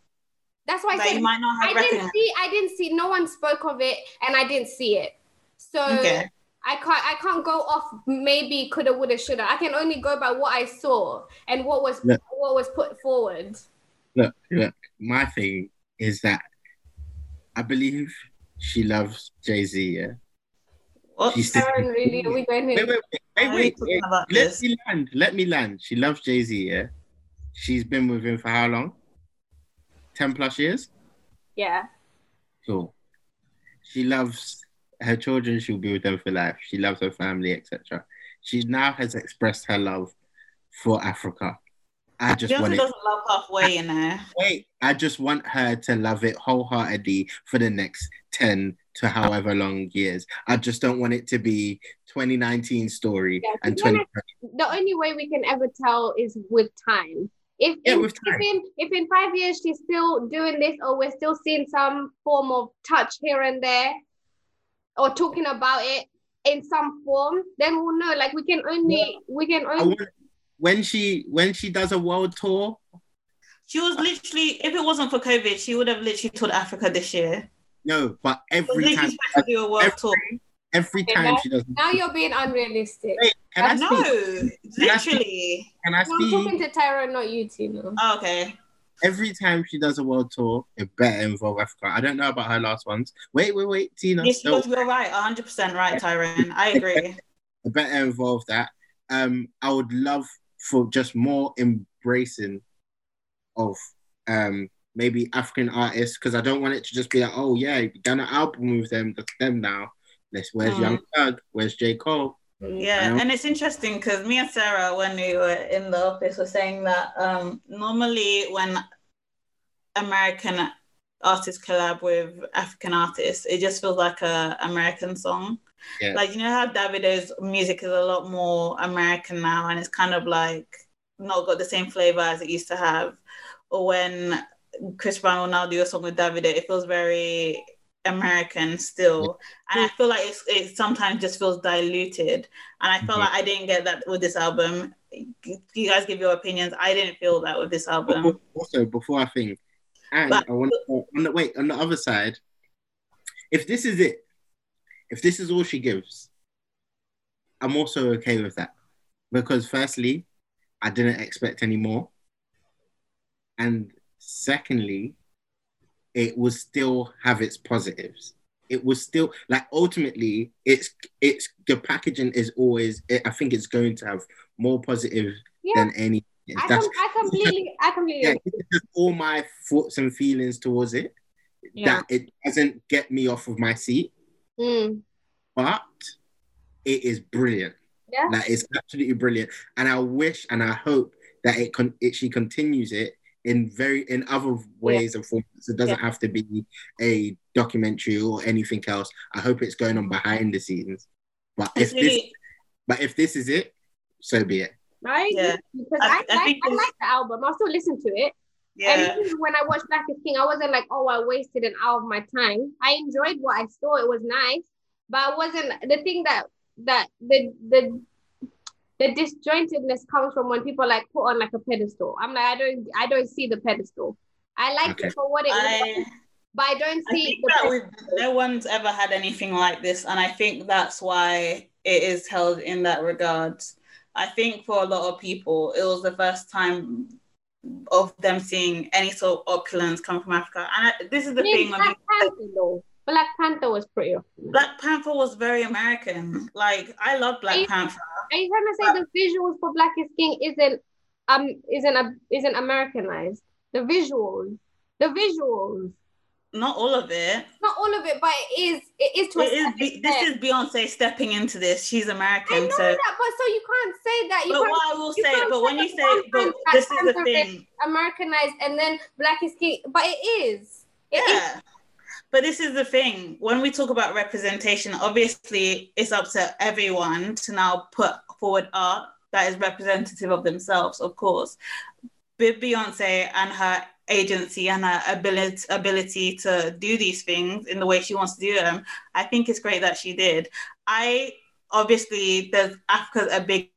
that's why I said you might not I didn't see. I didn't see. No one spoke of it, and I didn't see it. So Okay. I can't. I can't go off. Maybe coulda, woulda, shoulda. I can only go by what I saw and what was Yeah. what was put forward. look, look, my thing is that I believe she loves Jay Z. Yeah, What? She's- Aaron, really? Are we going wait, here? wait, wait, wait, wait, wait. Let this? me land. Let me land. She loves Jay Z. Yeah, she's been with him for how long? Ten plus years. Yeah. Cool. She loves her children. She'll be with them for life. She loves her family, etc. She now has expressed her love for Africa. I just want Beyonce it. doesn't love halfway, you know. Wait, I just want her to love it wholeheartedly for the next 10 to however long years. I just don't want it to be 2019 story Yeah, and be 20 the only way we can ever tell is with time. If Yeah, in, with time. if in if in five years she's still doing this, or we're still seeing some form of touch here and there, or talking about it in some form, then we'll know. Like we can only we can only want when she when she does a world tour, She was literally, if it wasn't for COVID, she would have literally toured Africa this year. no, but every time supposed to do a world every- tour. Every Yeah, time that- she does now you're being unrealistic. Wait, can I No, speak? literally. Can I I'm talking to Tyra, not you, Tina. Oh, okay. Every time she does a world tour, it better involve Africa. I don't know about her last ones. Wait, wait, wait, Tina. Yes, no, you're, you're right. 100% right, Tyrone. I agree. it better involve that. Um, I would love for just more embracing of um maybe African artists because I don't want it to just be like, oh yeah, you done an album with them, that's them now. Let's where's Mm. Young Thug? Where's J Cole? Yeah, and it's interesting because me and Sarah, when we were in the office, were saying that um, normally when American artists collab with African artists, it just feels like a American song. Yeah. Like you know how Davido's music is a lot more American now, and it's kind of like not got the same flavor as it used to have. Or when Chris Brown will now do a song with Davido, it feels very American still, and I feel like it's, it sometimes just feels diluted. And I feel Mhm. like I didn't get that with this album. You guys give your opinions. I didn't feel that with this album. Also, before I think, and But- I want to, on the wait on the other side, if this is it, if this is all she gives, I'm also okay with that because firstly, I didn't expect any more, and secondly, it will still have its positives. It will still like ultimately, it's it's the packaging is always. I think it's going to have more positive Yeah. than any. I, com- I completely, I completely. yeah, just all my thoughts and feelings towards it. Yeah. That it doesn't get me off of my seat, Mm. but it is brilliant. Yeah. Like it's absolutely brilliant, and I wish and I hope that it con it she continues it in very in other ways and forms. It doesn't have to be a documentary or anything else. I hope it's going on behind the scenes. But if It's this, but if this is it, so be it. Right? Yeah. Because I- I, I like, I like the album. I'll still listen to it. yeah. And even when I watched Black is King, I wasn't like, oh, I wasted an hour of my time. I enjoyed what I saw. It was nice. But I wasn't the thing that that the the the disjointedness comes from when people like put on like a pedestal. I'm like, I don't I don't see the pedestal. I like Okay. it for what it I, was, but I don't I see think the that pedestal. we've, no one's ever had anything like this, and I think that's why it is held in that regard. I think for a lot of people, it was the first time of them seeing any sort of opulence come from Africa. And I, this is the I mean, thing. When Black Panther though. Black Panther was pretty awesome. Black Panther was very American. Like I love Black I- Panther. Are you trying to say the visuals for Black is King isn't um isn't a, isn't Americanized? The visuals, the visuals. not all of it. Not all of it, but it is. It is to a It is. Be- this is Beyonce stepping into this. She's American. I American, know so. that, but so you can't say that. You But can't what I will say, can't but when you say, but this is the times of it thing. Americanized and then black is king, but it is. It is. But this is the thing. When we talk about representation, obviously it's up to everyone to now put forward art that is representative of themselves, of course. With Beyonce and her agency and her ability ability to do these things in the way she wants to do them, I think it's great that she did. I obviously there's Africa's a big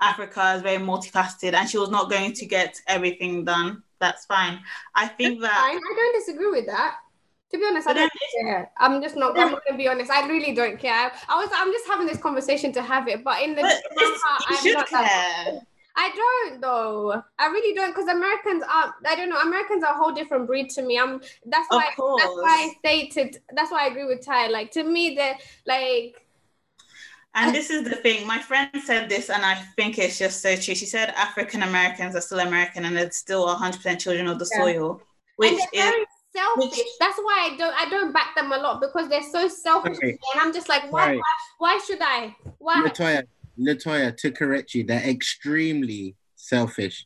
Africa is very multifaceted and she was not going to get everything done. That's fine. I think that Fine. I don't disagree with that. To be honest, I don't care. I'm just not. I'm not gonna be honest. I really don't care. I was. I'm just having this conversation to have it, but in the But deep of my it's- heart, I'm not that- care. I don't though. I really don't because Americans are. I don't know. Americans are a whole different breed to me. I'm. That's why. That's why I stated. That's why I agree with Ty. Like to me, they're like. And this is the thing. My friend said this, and I think it's just so true. She said African Americans are still American, and they're still 100% children of the Yeah. soil, which is selfish. which- That's why I don't. I don't back them a lot because they're so selfish. Okay. And I'm just like, why? Why, why should I? Why? Latoya, Latoya, to correct you, they're extremely selfish.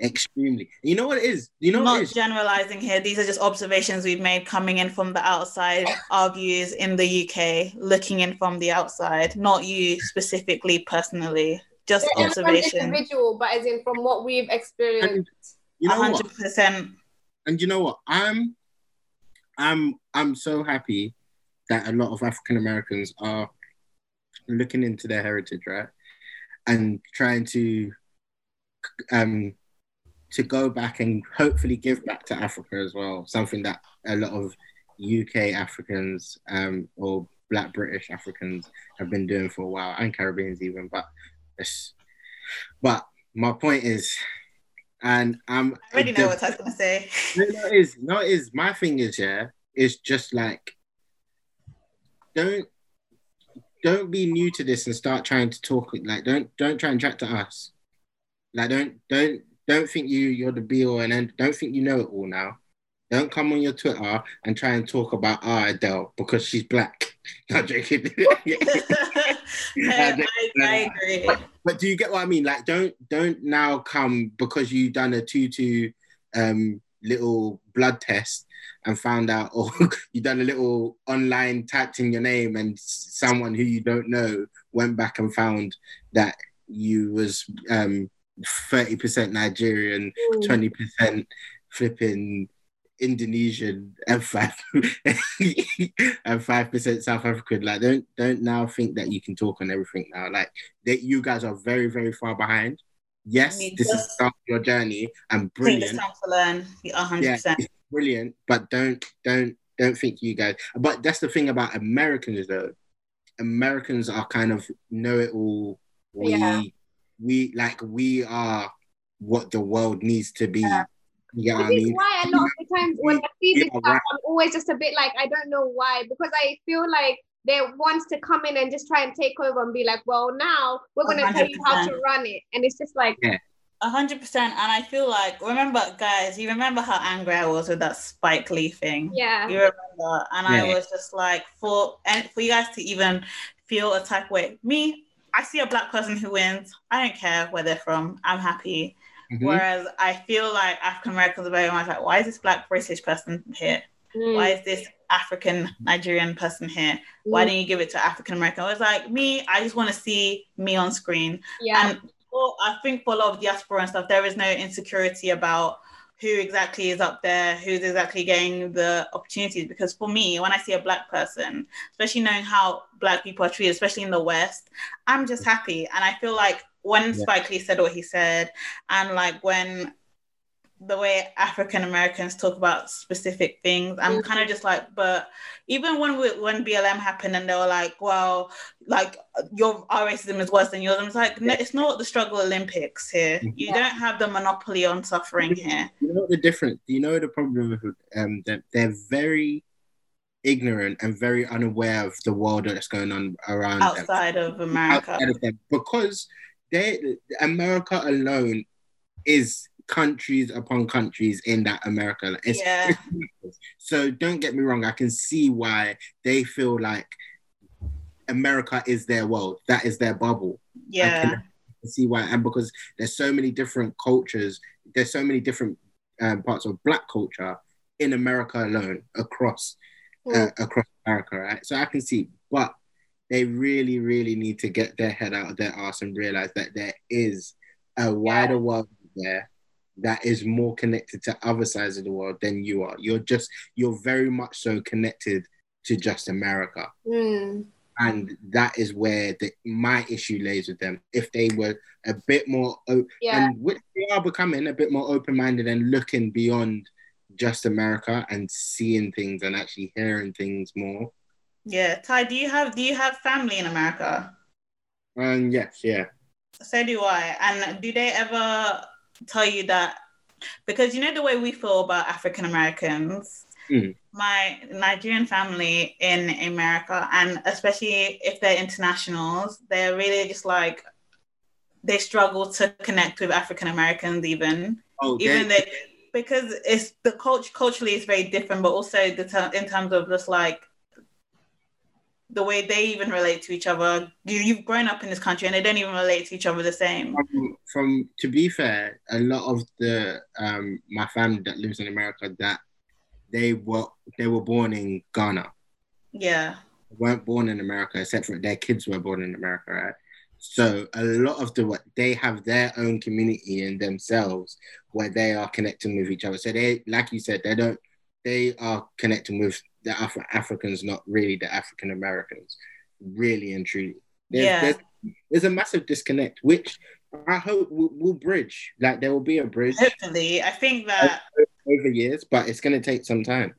Extremely. You know what it is? You know what not it is? generalizing here. These are just observations we've made coming in from the outside, our views in the UK, looking in from the outside, not you specifically, personally, just They're observation. individual, but as in from what we've experienced. And you know what? 100%. And you know what? I'm I'm I'm so happy that a lot of African Americans are looking into their heritage, right? And trying to um to go back and hopefully give back to Africa as well. Something that a lot of UK Africans um or black British Africans have been doing for a while and Caribbeans even, but but my point is and I'm I already know what I was going to say. no, no, it is. No, it is. My thing is, yeah, it's just like don't don't be new to this and start trying to talk like don't don't try and chat to us. Like don't don't don't think you you're the be all and end. Don't think you know it all now. Don't come on your Twitter and try and talk about ah Adele because she's black. Not joking. I, I agree. But do you get what I mean? Like, don't don't now come because you've done a tutu um little blood test and found out, or you done a little online typed in your name and someone who you don't know went back and found that you was um thirty percent Nigerian, twenty percent flipping Indonesian, and five and five percent South African. Like, don't don't now think that you can talk on everything now. Like, that you guys are very very far behind. Yes, this is start your journey and I think it's brilliant. time to learn. 100%. Yeah, it's brilliant, but don't don't don't think you guys. But that's the thing about Americans though. Americans are kind of know it all. We Yeah. we like we are what the world needs to be. Yeah. You I mean? why a lot of the times when I see this stuff, I'm always just a bit like, I don't know why, because I feel like they wants to come in and just try and take over and be like, well, now we're going to tell you how to run it. And it's just like, A hundred percent. And I feel like remember, guys, you remember how angry I was with that Spike Lee thing. yeah. You remember? And I was just like, for and for you guys to even feel a type of way. Me, I see a black person who wins. I don't care where they're from. I'm happy. Mhm. Whereas I feel like African Americans are very much like, why is this black British person here? Mm, Why is this African Nigerian person here? Why mm, didn't you give it to African American? I was like, me, I just want to see me on screen. yeah. And for, I think for a lot of diaspora and stuff, there is no insecurity about who exactly is up there, who's exactly getting the opportunities. Because for me, when I see a black person, especially knowing how black people are treated, especially in the West, I'm just happy. And I feel like when Yeah. Spike Lee said what he said, and like when the way African Americans talk about specific things, I'm Mhm. kind of just like, but even when we, when BLM happened and they were like, well, like your our racism is worse than yours. I'm just like, no, it's not the struggle Olympics here. Mhm. You don't have the monopoly on suffering here. You know the difference? You know the problem with um that they're very ignorant and very unaware of the world that's going on around them. Outside of America. outside of them because they America alone is countries upon countries in that America. It's, Yeah. it's- so don't get me wrong. I can see why they feel like America is their world. That is their bubble. Yeah. can see why and because there's so many different cultures there's so many different um, parts of black culture in america alone across uh, across america right so i can see but they really really need to get their head out of their ass and realize that there is a wider world there that is more connected to other sides of the world than you are you're just you're very much so connected to just america Mm. and that is where the, my issue lays with them. If they were a bit more, o- Yeah. and which they are becoming a bit more open minded and looking beyond just America and seeing things and actually hearing things more. Yeah. Ty, do you have do you have family in America? And yes, yeah, So do I. And do they ever tell you that? Because you know the way we feel about African Americans. Mm. My Nigerian family in America, and especially if they're internationals, they're really just like they struggle to connect with African Americans, even oh, even they- they because it's the culture culturally is very different, but also the ter- in terms of just like the way they even relate to each other. You, you've grown up in this country, and they don't even relate to each other the same. from, from to be fair, a lot of the um my family that lives in America that they were they were born in Ghana. Yeah. weren't born in America, except for their kids were born in America, right? So a lot of the what they have their own community in themselves where they are connecting with each other. So they, like you said, they don't, they are connecting with the Af- Africans, not really the African Americans, really and truly. There's, Yeah. there's, there's a massive disconnect, which I hope will, will bridge. Like there will be a bridge Hopefully, I think that over years, but it's going to take some time.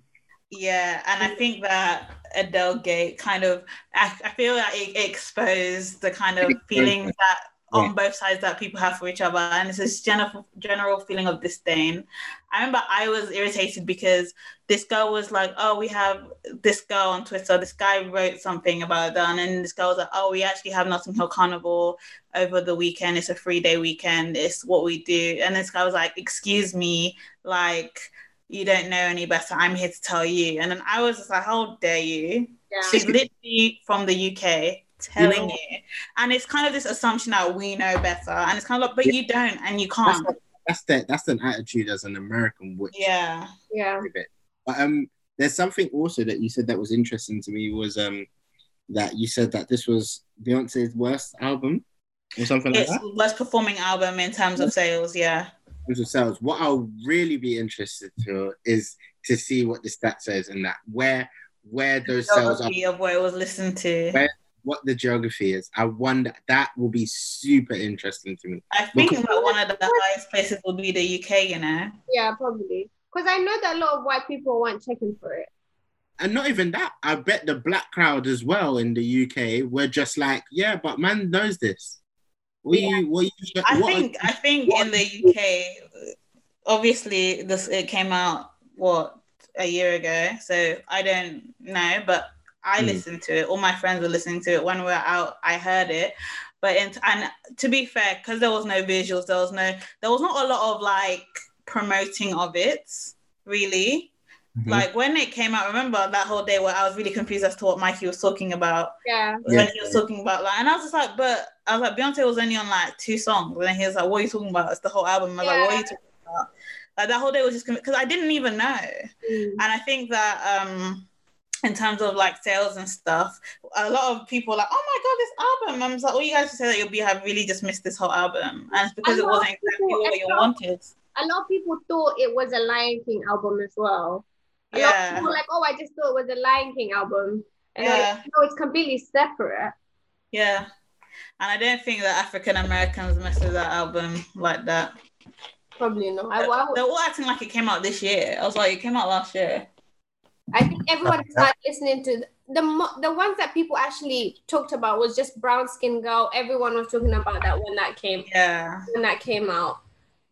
yeah, and I think that Adele Gate kind of I, I feel like it exposed the kind of feelings that on Yeah. both sides that people have for each other, and it's this general general feeling of disdain. I remember I was irritated because this girl was like, "Oh, we have this girl on Twitter. This guy wrote something about that, and then this girl was like, "Oh, we actually have Notting Hill Carnival over the weekend. It's a three day weekend. It's what we do." And this guy was like, "Excuse me, like." You don't know any better. I'm here to tell you. And then I was just like, How dare you? Yeah. She's literally from the UK telling know- you. And it's kind of this assumption that we know better. And it's kind of like, but you don't and you can't. That's the, that's an attitude as an American, which Yeah. Yeah. But um, there's something also that you said that was interesting to me was um that you said that this was Beyonce's worst album or something like that. worst performing album in terms of sales. Yeah. In terms of sales, what I'll really be interested to is to see what the stat says and that where where those sales are, Geography of what it was listened to. Where- what the geography is. I wonder that will be super interesting to me. I think Because- that one of the highest places will be the UK, you know. Yeah, probably. Because I know that a lot of white people weren't checking for it. And not even that, I bet the black crowd as well in the UK were just like, yeah, but man knows this. What Yeah. you, what you, I what are- think I think in the UK, obviously this it came out what a year ago, so I don't know, but I Mm. listened to it. All my friends were listening to it when we were out. I heard it, but in, and to be fair, because there was no visuals, there was no, there was not a lot of like promoting of it, really. Mhm. Like when it came out, remember that whole day where I was really confused as to what Mikey was talking about Yeah. Yeah. when he was talking about like, and I was just like, but I was like, Beyonce was only on like two songs, and then he was like, what are you talking about? It's the whole album. I was like, what are you talking about? Like that whole day was just because I didn't even know, Mm. and I think that um, in terms of like sales and stuff, a lot of people are like, oh my god, this album. I'm just like, all you guys who say that you'll be have really just missed this whole album, and it's because it wasn't exactly people- what you lot- wanted. A lot of people thought it was a Lion King album as well. A lot of Yeah. people were like, oh, I just thought it was a Lion King album. And Yeah. like, no, it's completely separate. Yeah. And I don't think that African Americans messed with that album like that. Probably not. I, I, They're all acting like it came out this year. I was like, it came out last year. I think everyone started listening to the mo- the ones that people actually talked about was just brown skin girl. Everyone was talking about that when that came Yeah. when that came out.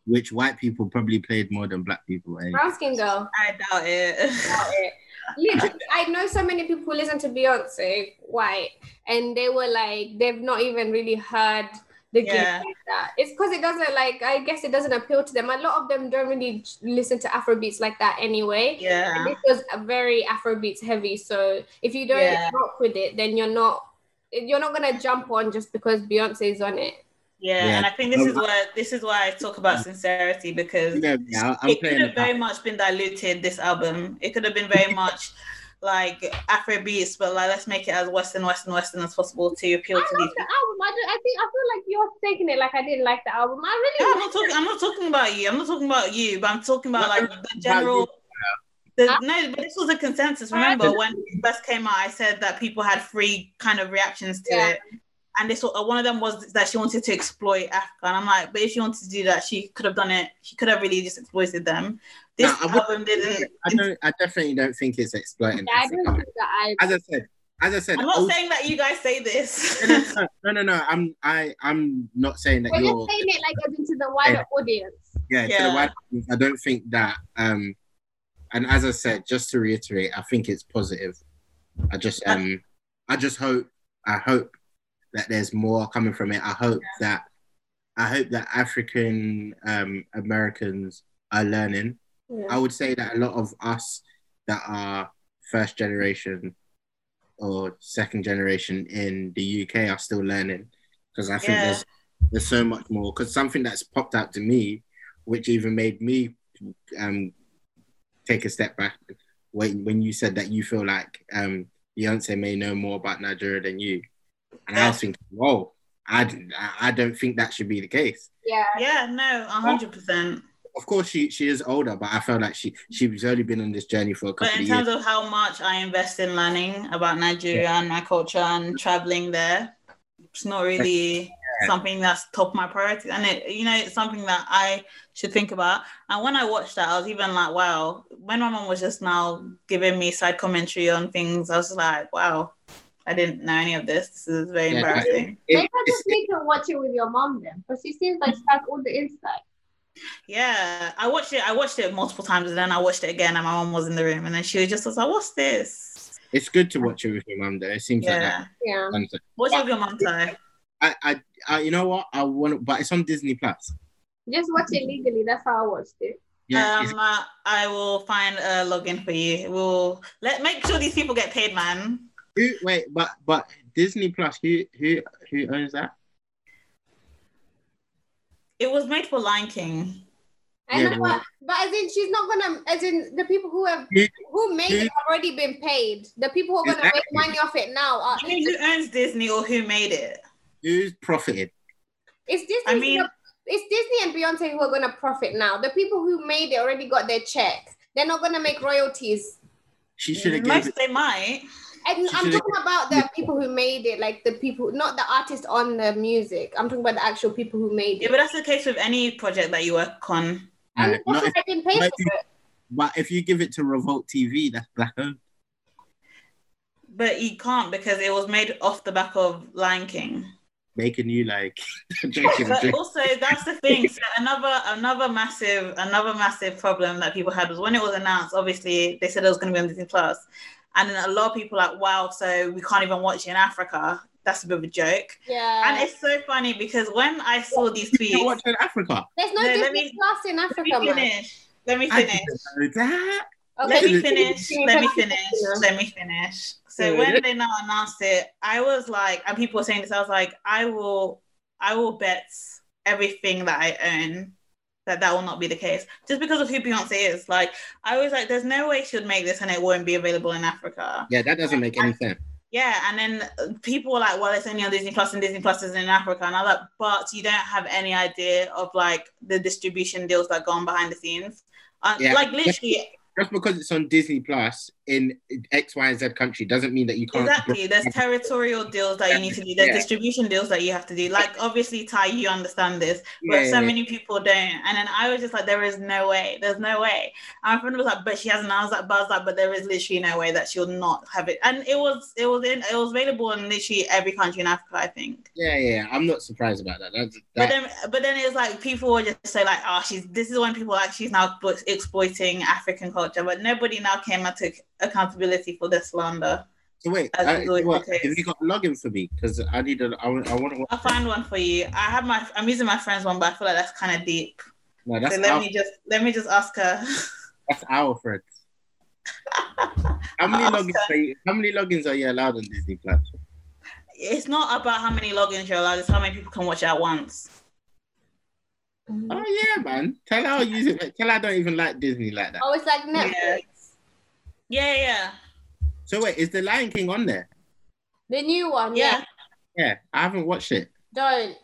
which white people probably played more than black people. Eh? Brown skin girl. I doubt it. about it. Literally, I know so many people who listen to Beyonce white, and they were like, they've not even really heard the gift Yeah. like that. It's because it doesn't like I guess it doesn't appeal to them. A lot of them don't really listen to Afrobeats like that anyway. And Yeah. this was a very Afrobeats heavy. So if you don't Yeah. rock with it, then you're not you're not gonna jump on just because Beyonce's on it. Yeah, Yeah. and I think this Um, is where this is why I talk about sincerity because You yeah, I'm it could playing have very much been diluted. This album, it could have been very much like Afro beats, but like let's make it as Western, Western, Western as possible to appeal I to these. love the album. I, do, I think I feel like you're taking it like I didn't like the album. I No, really I'm not talking. I'm not talking about you. I'm not talking about you, but I'm talking about like the general. The, no, but this was a consensus. Remember when it first came out, I said that people had three kind of reactions to Yeah. it, and this uh, one of them was that she wanted to exploit Africa, and I'm like, but if she wanted to do that, she could have done it. She could have really just exploited them. This No, I album didn't. I don't. I definitely don't think it's exploiting. Yeah, I don't think that I As I said, as I said, I'm not also- saying that you guys say this. no, no, no, no, no. I'm I I'm not saying that we're you're saying it like as into the wider audience. yeah, to Yeah. the wide audience, I don't think that um and as I said, just to reiterate, I think it's positive. I just um I just hope I hope that there's more coming from it. I hope that I hope that African um Americans are learning. Yeah. I would say that a lot of us that are first generation or second generation in the UK are still learning because I think Yeah. there's there's so much more. Because something that's popped out to me, which even made me um take a step back when when you said that you feel like um Beyonce may know more about Nigeria than you, and I was thinking, whoa, I I don't think that should be the case. yeah. yeah, no, hundred percent. Of course, she she is older, but I felt like she she's only been on this journey for a couple of years. But in of terms years. of how much I invest in learning about Nigeria and my culture and traveling there, it's not really something that's top of my priority. And it, you know, it's something that I should think about. And when I watched that, I was even like, wow. When my mom was just now giving me side commentary on things, I was like, wow, I didn't know any of this. This is very Yeah, embarrassing. Maybe I just need to watch it with your mom then, because she seems like she has all the insight. Yeah, I watched it. I watched it multiple times, and then I watched it again, and my mom was in the room, and then she was just was like, "What's this?" it's good to watch it with your mom, though. It seems like Yeah, Yeah. that. what's with your mom tie? I, I, I, you know what? I want, but it's on Disney Plus. Just watch it legally. That's how I watched it. Yeah, um, uh, I will find a login for you. We'll let make sure these people get paid, man. who, wait, but but Disney Plus, who who who owns that? It was made for Lion King. I Yeah, know, well- but, but as in, she's not gonna. As in, the people who have Who- who made who- it have already been paid. The people who are gonna Exactly. make money off it now are. I mean, who owns Disney or who made it? Who's profited? It's Disney. I mean- it's Disney and Beyonce who are gonna profit now. The people who made it already got their check. They're not gonna make royalties. She should have gave Most it. they might. And She I'm should've- talking about the people who made it, like the people, not the artist on the music. I'm talking about the actual people who made it. Yeah, but that's the case with any project that you work on. And No, that's not why if- I didn't pay for if it. but if you give it to Revolt TV, that's black owned. But you can't because it was made off the back of Lion King. Making you like joking, But joking. also that's the thing. So another another massive another massive problem that people had was when it was announced. Obviously, they said it was going to be on Disney Plus, and then a lot of people like, "Wow, so we can't even watch it in Africa." That's a bit of a joke. Yeah. And it's so funny because when I saw these You tweets, watch in Africa. There's no, No, let Disney me- Plus in let Africa, me man. finish. Let me I finish. didn't know that. Let me finish. Let me finish. Let me finish. So when they now announced it, I was like, and people were saying this, I was like, I will, I will bet everything that I own that that will not be the case, just because of who Beyonce is. Like, I was like, there's no way she would make this and it won't be available in Africa. Yeah, that doesn't make any sense. Yeah, and then people were like, well, it's only on Disney Plus and Disney Plus is in Africa, and I was like, but you don't have any idea of like the distribution deals that go on behind the scenes. Uh, Yeah. Like literally, Just because it's on Disney Plus in X, Y, and Z country doesn't mean that you can't. Exactly. There's territorial deals that you need to do. There's Yeah. distribution deals that you have to do. Like obviously, Ty, you understand this, but Yeah, so yeah, many people don't. And then I was just like, there is no way. There's no way. And my friend was like, but she hasn't. I was like, but I was like, but there is literally no way that she'll not have it. And it was, it was in, it was available in literally every country in Africa, I think. Yeah, yeah, I'm not surprised about that. That's But then, but then it's like people would just say like, oh, she's. This is when people like she's now exploiting African culture, but nobody now came out to accountability for the slander. So wait, is what, have you got a login for me? Because I need a, I, want- I want to. I'll find one for you. I have my. I'm using my friend's one, but I feel like that's kind of deep. No, that's so let our, me just let me just ask her. that's our friends. How many logins? Are you, how many logins are you allowed on Disney Plus? it's not about how many logins you're allowed; it's how many people can watch at once. Mm-hmm. Oh yeah, man. Tell her I'll use it. Tell her I don't even like Disney like that. Oh, it's like Netflix. Yeah. Yeah, yeah, So wait, is the Lion King on there? The new one, yeah. yeah. Yeah, I haven't watched it. Don't.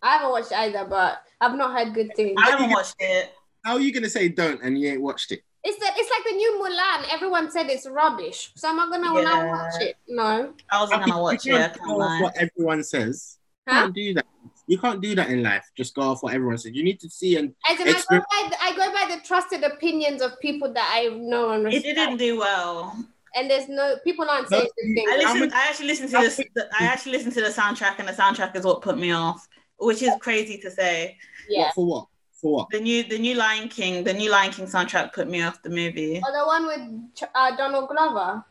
I haven't watched either, but I've not heard good things. I haven't watched it. How are you gonna say don't and you ain't watched it? It's that it's like the new Mulan. Everyone said it's rubbish, so I'm I gonna Yeah. watch it? No. I wasn't gonna watch it. You I can't can't go off lie. what everyone says. You Huh? can't do that. You can't do that in life. Just go off what everyone says. You need to see and As in, I go, by the, I go by the trusted opinions of people that I know and It didn't do well. And there's no people aren't saying the thing. I listened. I actually listened to this. I actually listened to the soundtrack, and the soundtrack is what put me off, which is crazy to say. Yeah. what for what? For what? The new, the new Lion King, the new Lion King soundtrack put me off the movie. Or the one with uh, Donald Glover.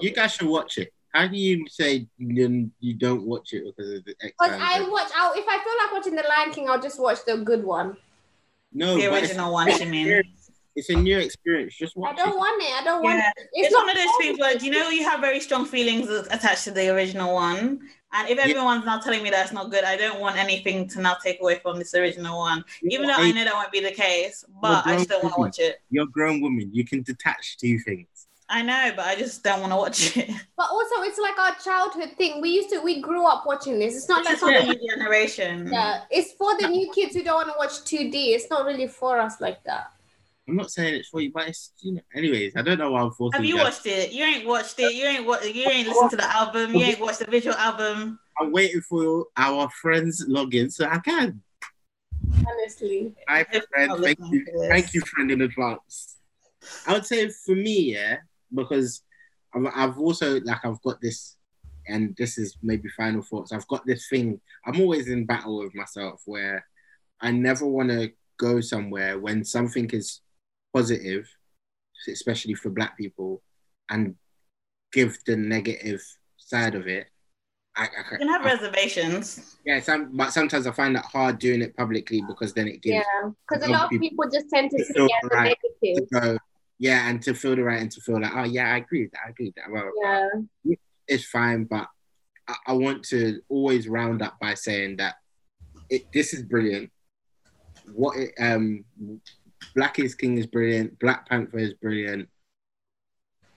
You guys should watch it. How do you say you, you don't watch it because of the X? and I Z? watch. I'll, if I feel like watching The Lion King, I'll just watch the good one. no, the it's- original one, you mean? It's a new experience. Just watch. I don't it. want it. I don't want Yeah, it. It's, one of those things where you know you have very strong feelings attached to the original one, and if everyone's now telling me that's not good, I don't want anything to now take away from this original one. Even though I know that won't be the case, but I just don't want to watch it. You're a grown woman. You can detach two things. I know, but I just don't want to watch it. But also, it's like our childhood thing. We used to. We grew up watching this. It's not like for the new generation. Yeah, it's for the new kids who don't want to watch 2D. It's not really for us like that. I'm not saying it's for you, but it's you know. Anyways, I don't know why I'm forcing Have you guys- watched it? You ain't watched it. You ain't wa- You ain't listened to the album. You ain't watched the visual album. I'm waiting for our friends login so I can. Honestly, Hi, If friend. Thank you. Thank you, friend, in advance. I would say for me, yeah, because I've, I've also like I've got this, and this is maybe final thoughts. I've got this thing. I'm always in battle with myself where I never want to go somewhere when something is positive, especially for Black people, and give the negative side of it. I, I, You can have I- reservations. yeah, some, but sometimes I find that hard doing it publicly because then it gives yeah, because a lot of people- people just tend to to see feel it as a right. negative. to go, yeah, and to feel the right and to feel like, oh yeah, I agree with that, I agree with that. Well, Yeah, it's fine, but I, I want to always round up by saying that it, this is brilliant. What it, um, Black is King is brilliant. Black Panther is brilliant.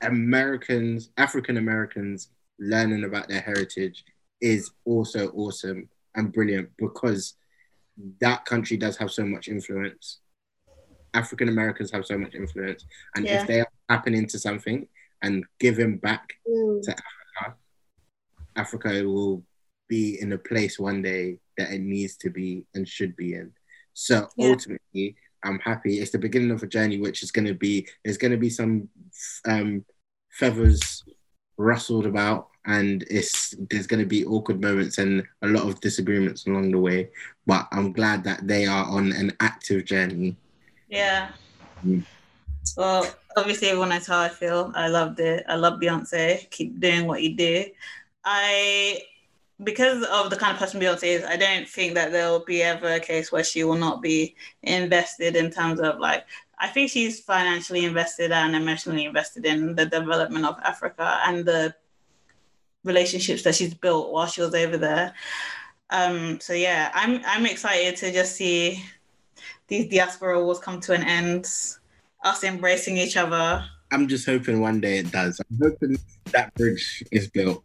Americans, African Americans learning about their heritage is also awesome and brilliant because that country does have so much influence. African Americans have so much influence, and Yeah. if they are tapping into something and giving back Mm. to Africa, Africa will be in a place one day that it needs to be and should be in. So Yeah. ultimately, I'm happy. It's the beginning of a journey, which is going to be there's going to be some um, feathers rustled about, and it's there's going to be awkward moments and a lot of disagreements along the way. But I'm glad that they are on an active journey. Yeah. Mm. Well, obviously, everyone knows how I feel. I loved it. I love Beyonce. Keep doing what you do. I, because of the kind of person Beyonce is, I don't think that there'll be ever a case where she will not be invested in terms of like, I think she's financially invested and emotionally invested in the development of Africa and the relationships that she's built while she was over there. Um, so yeah, I'm I'm excited to just see these diaspora wars come to an end, us embracing each other. I'm just hoping one day it does. I'm hoping that bridge is built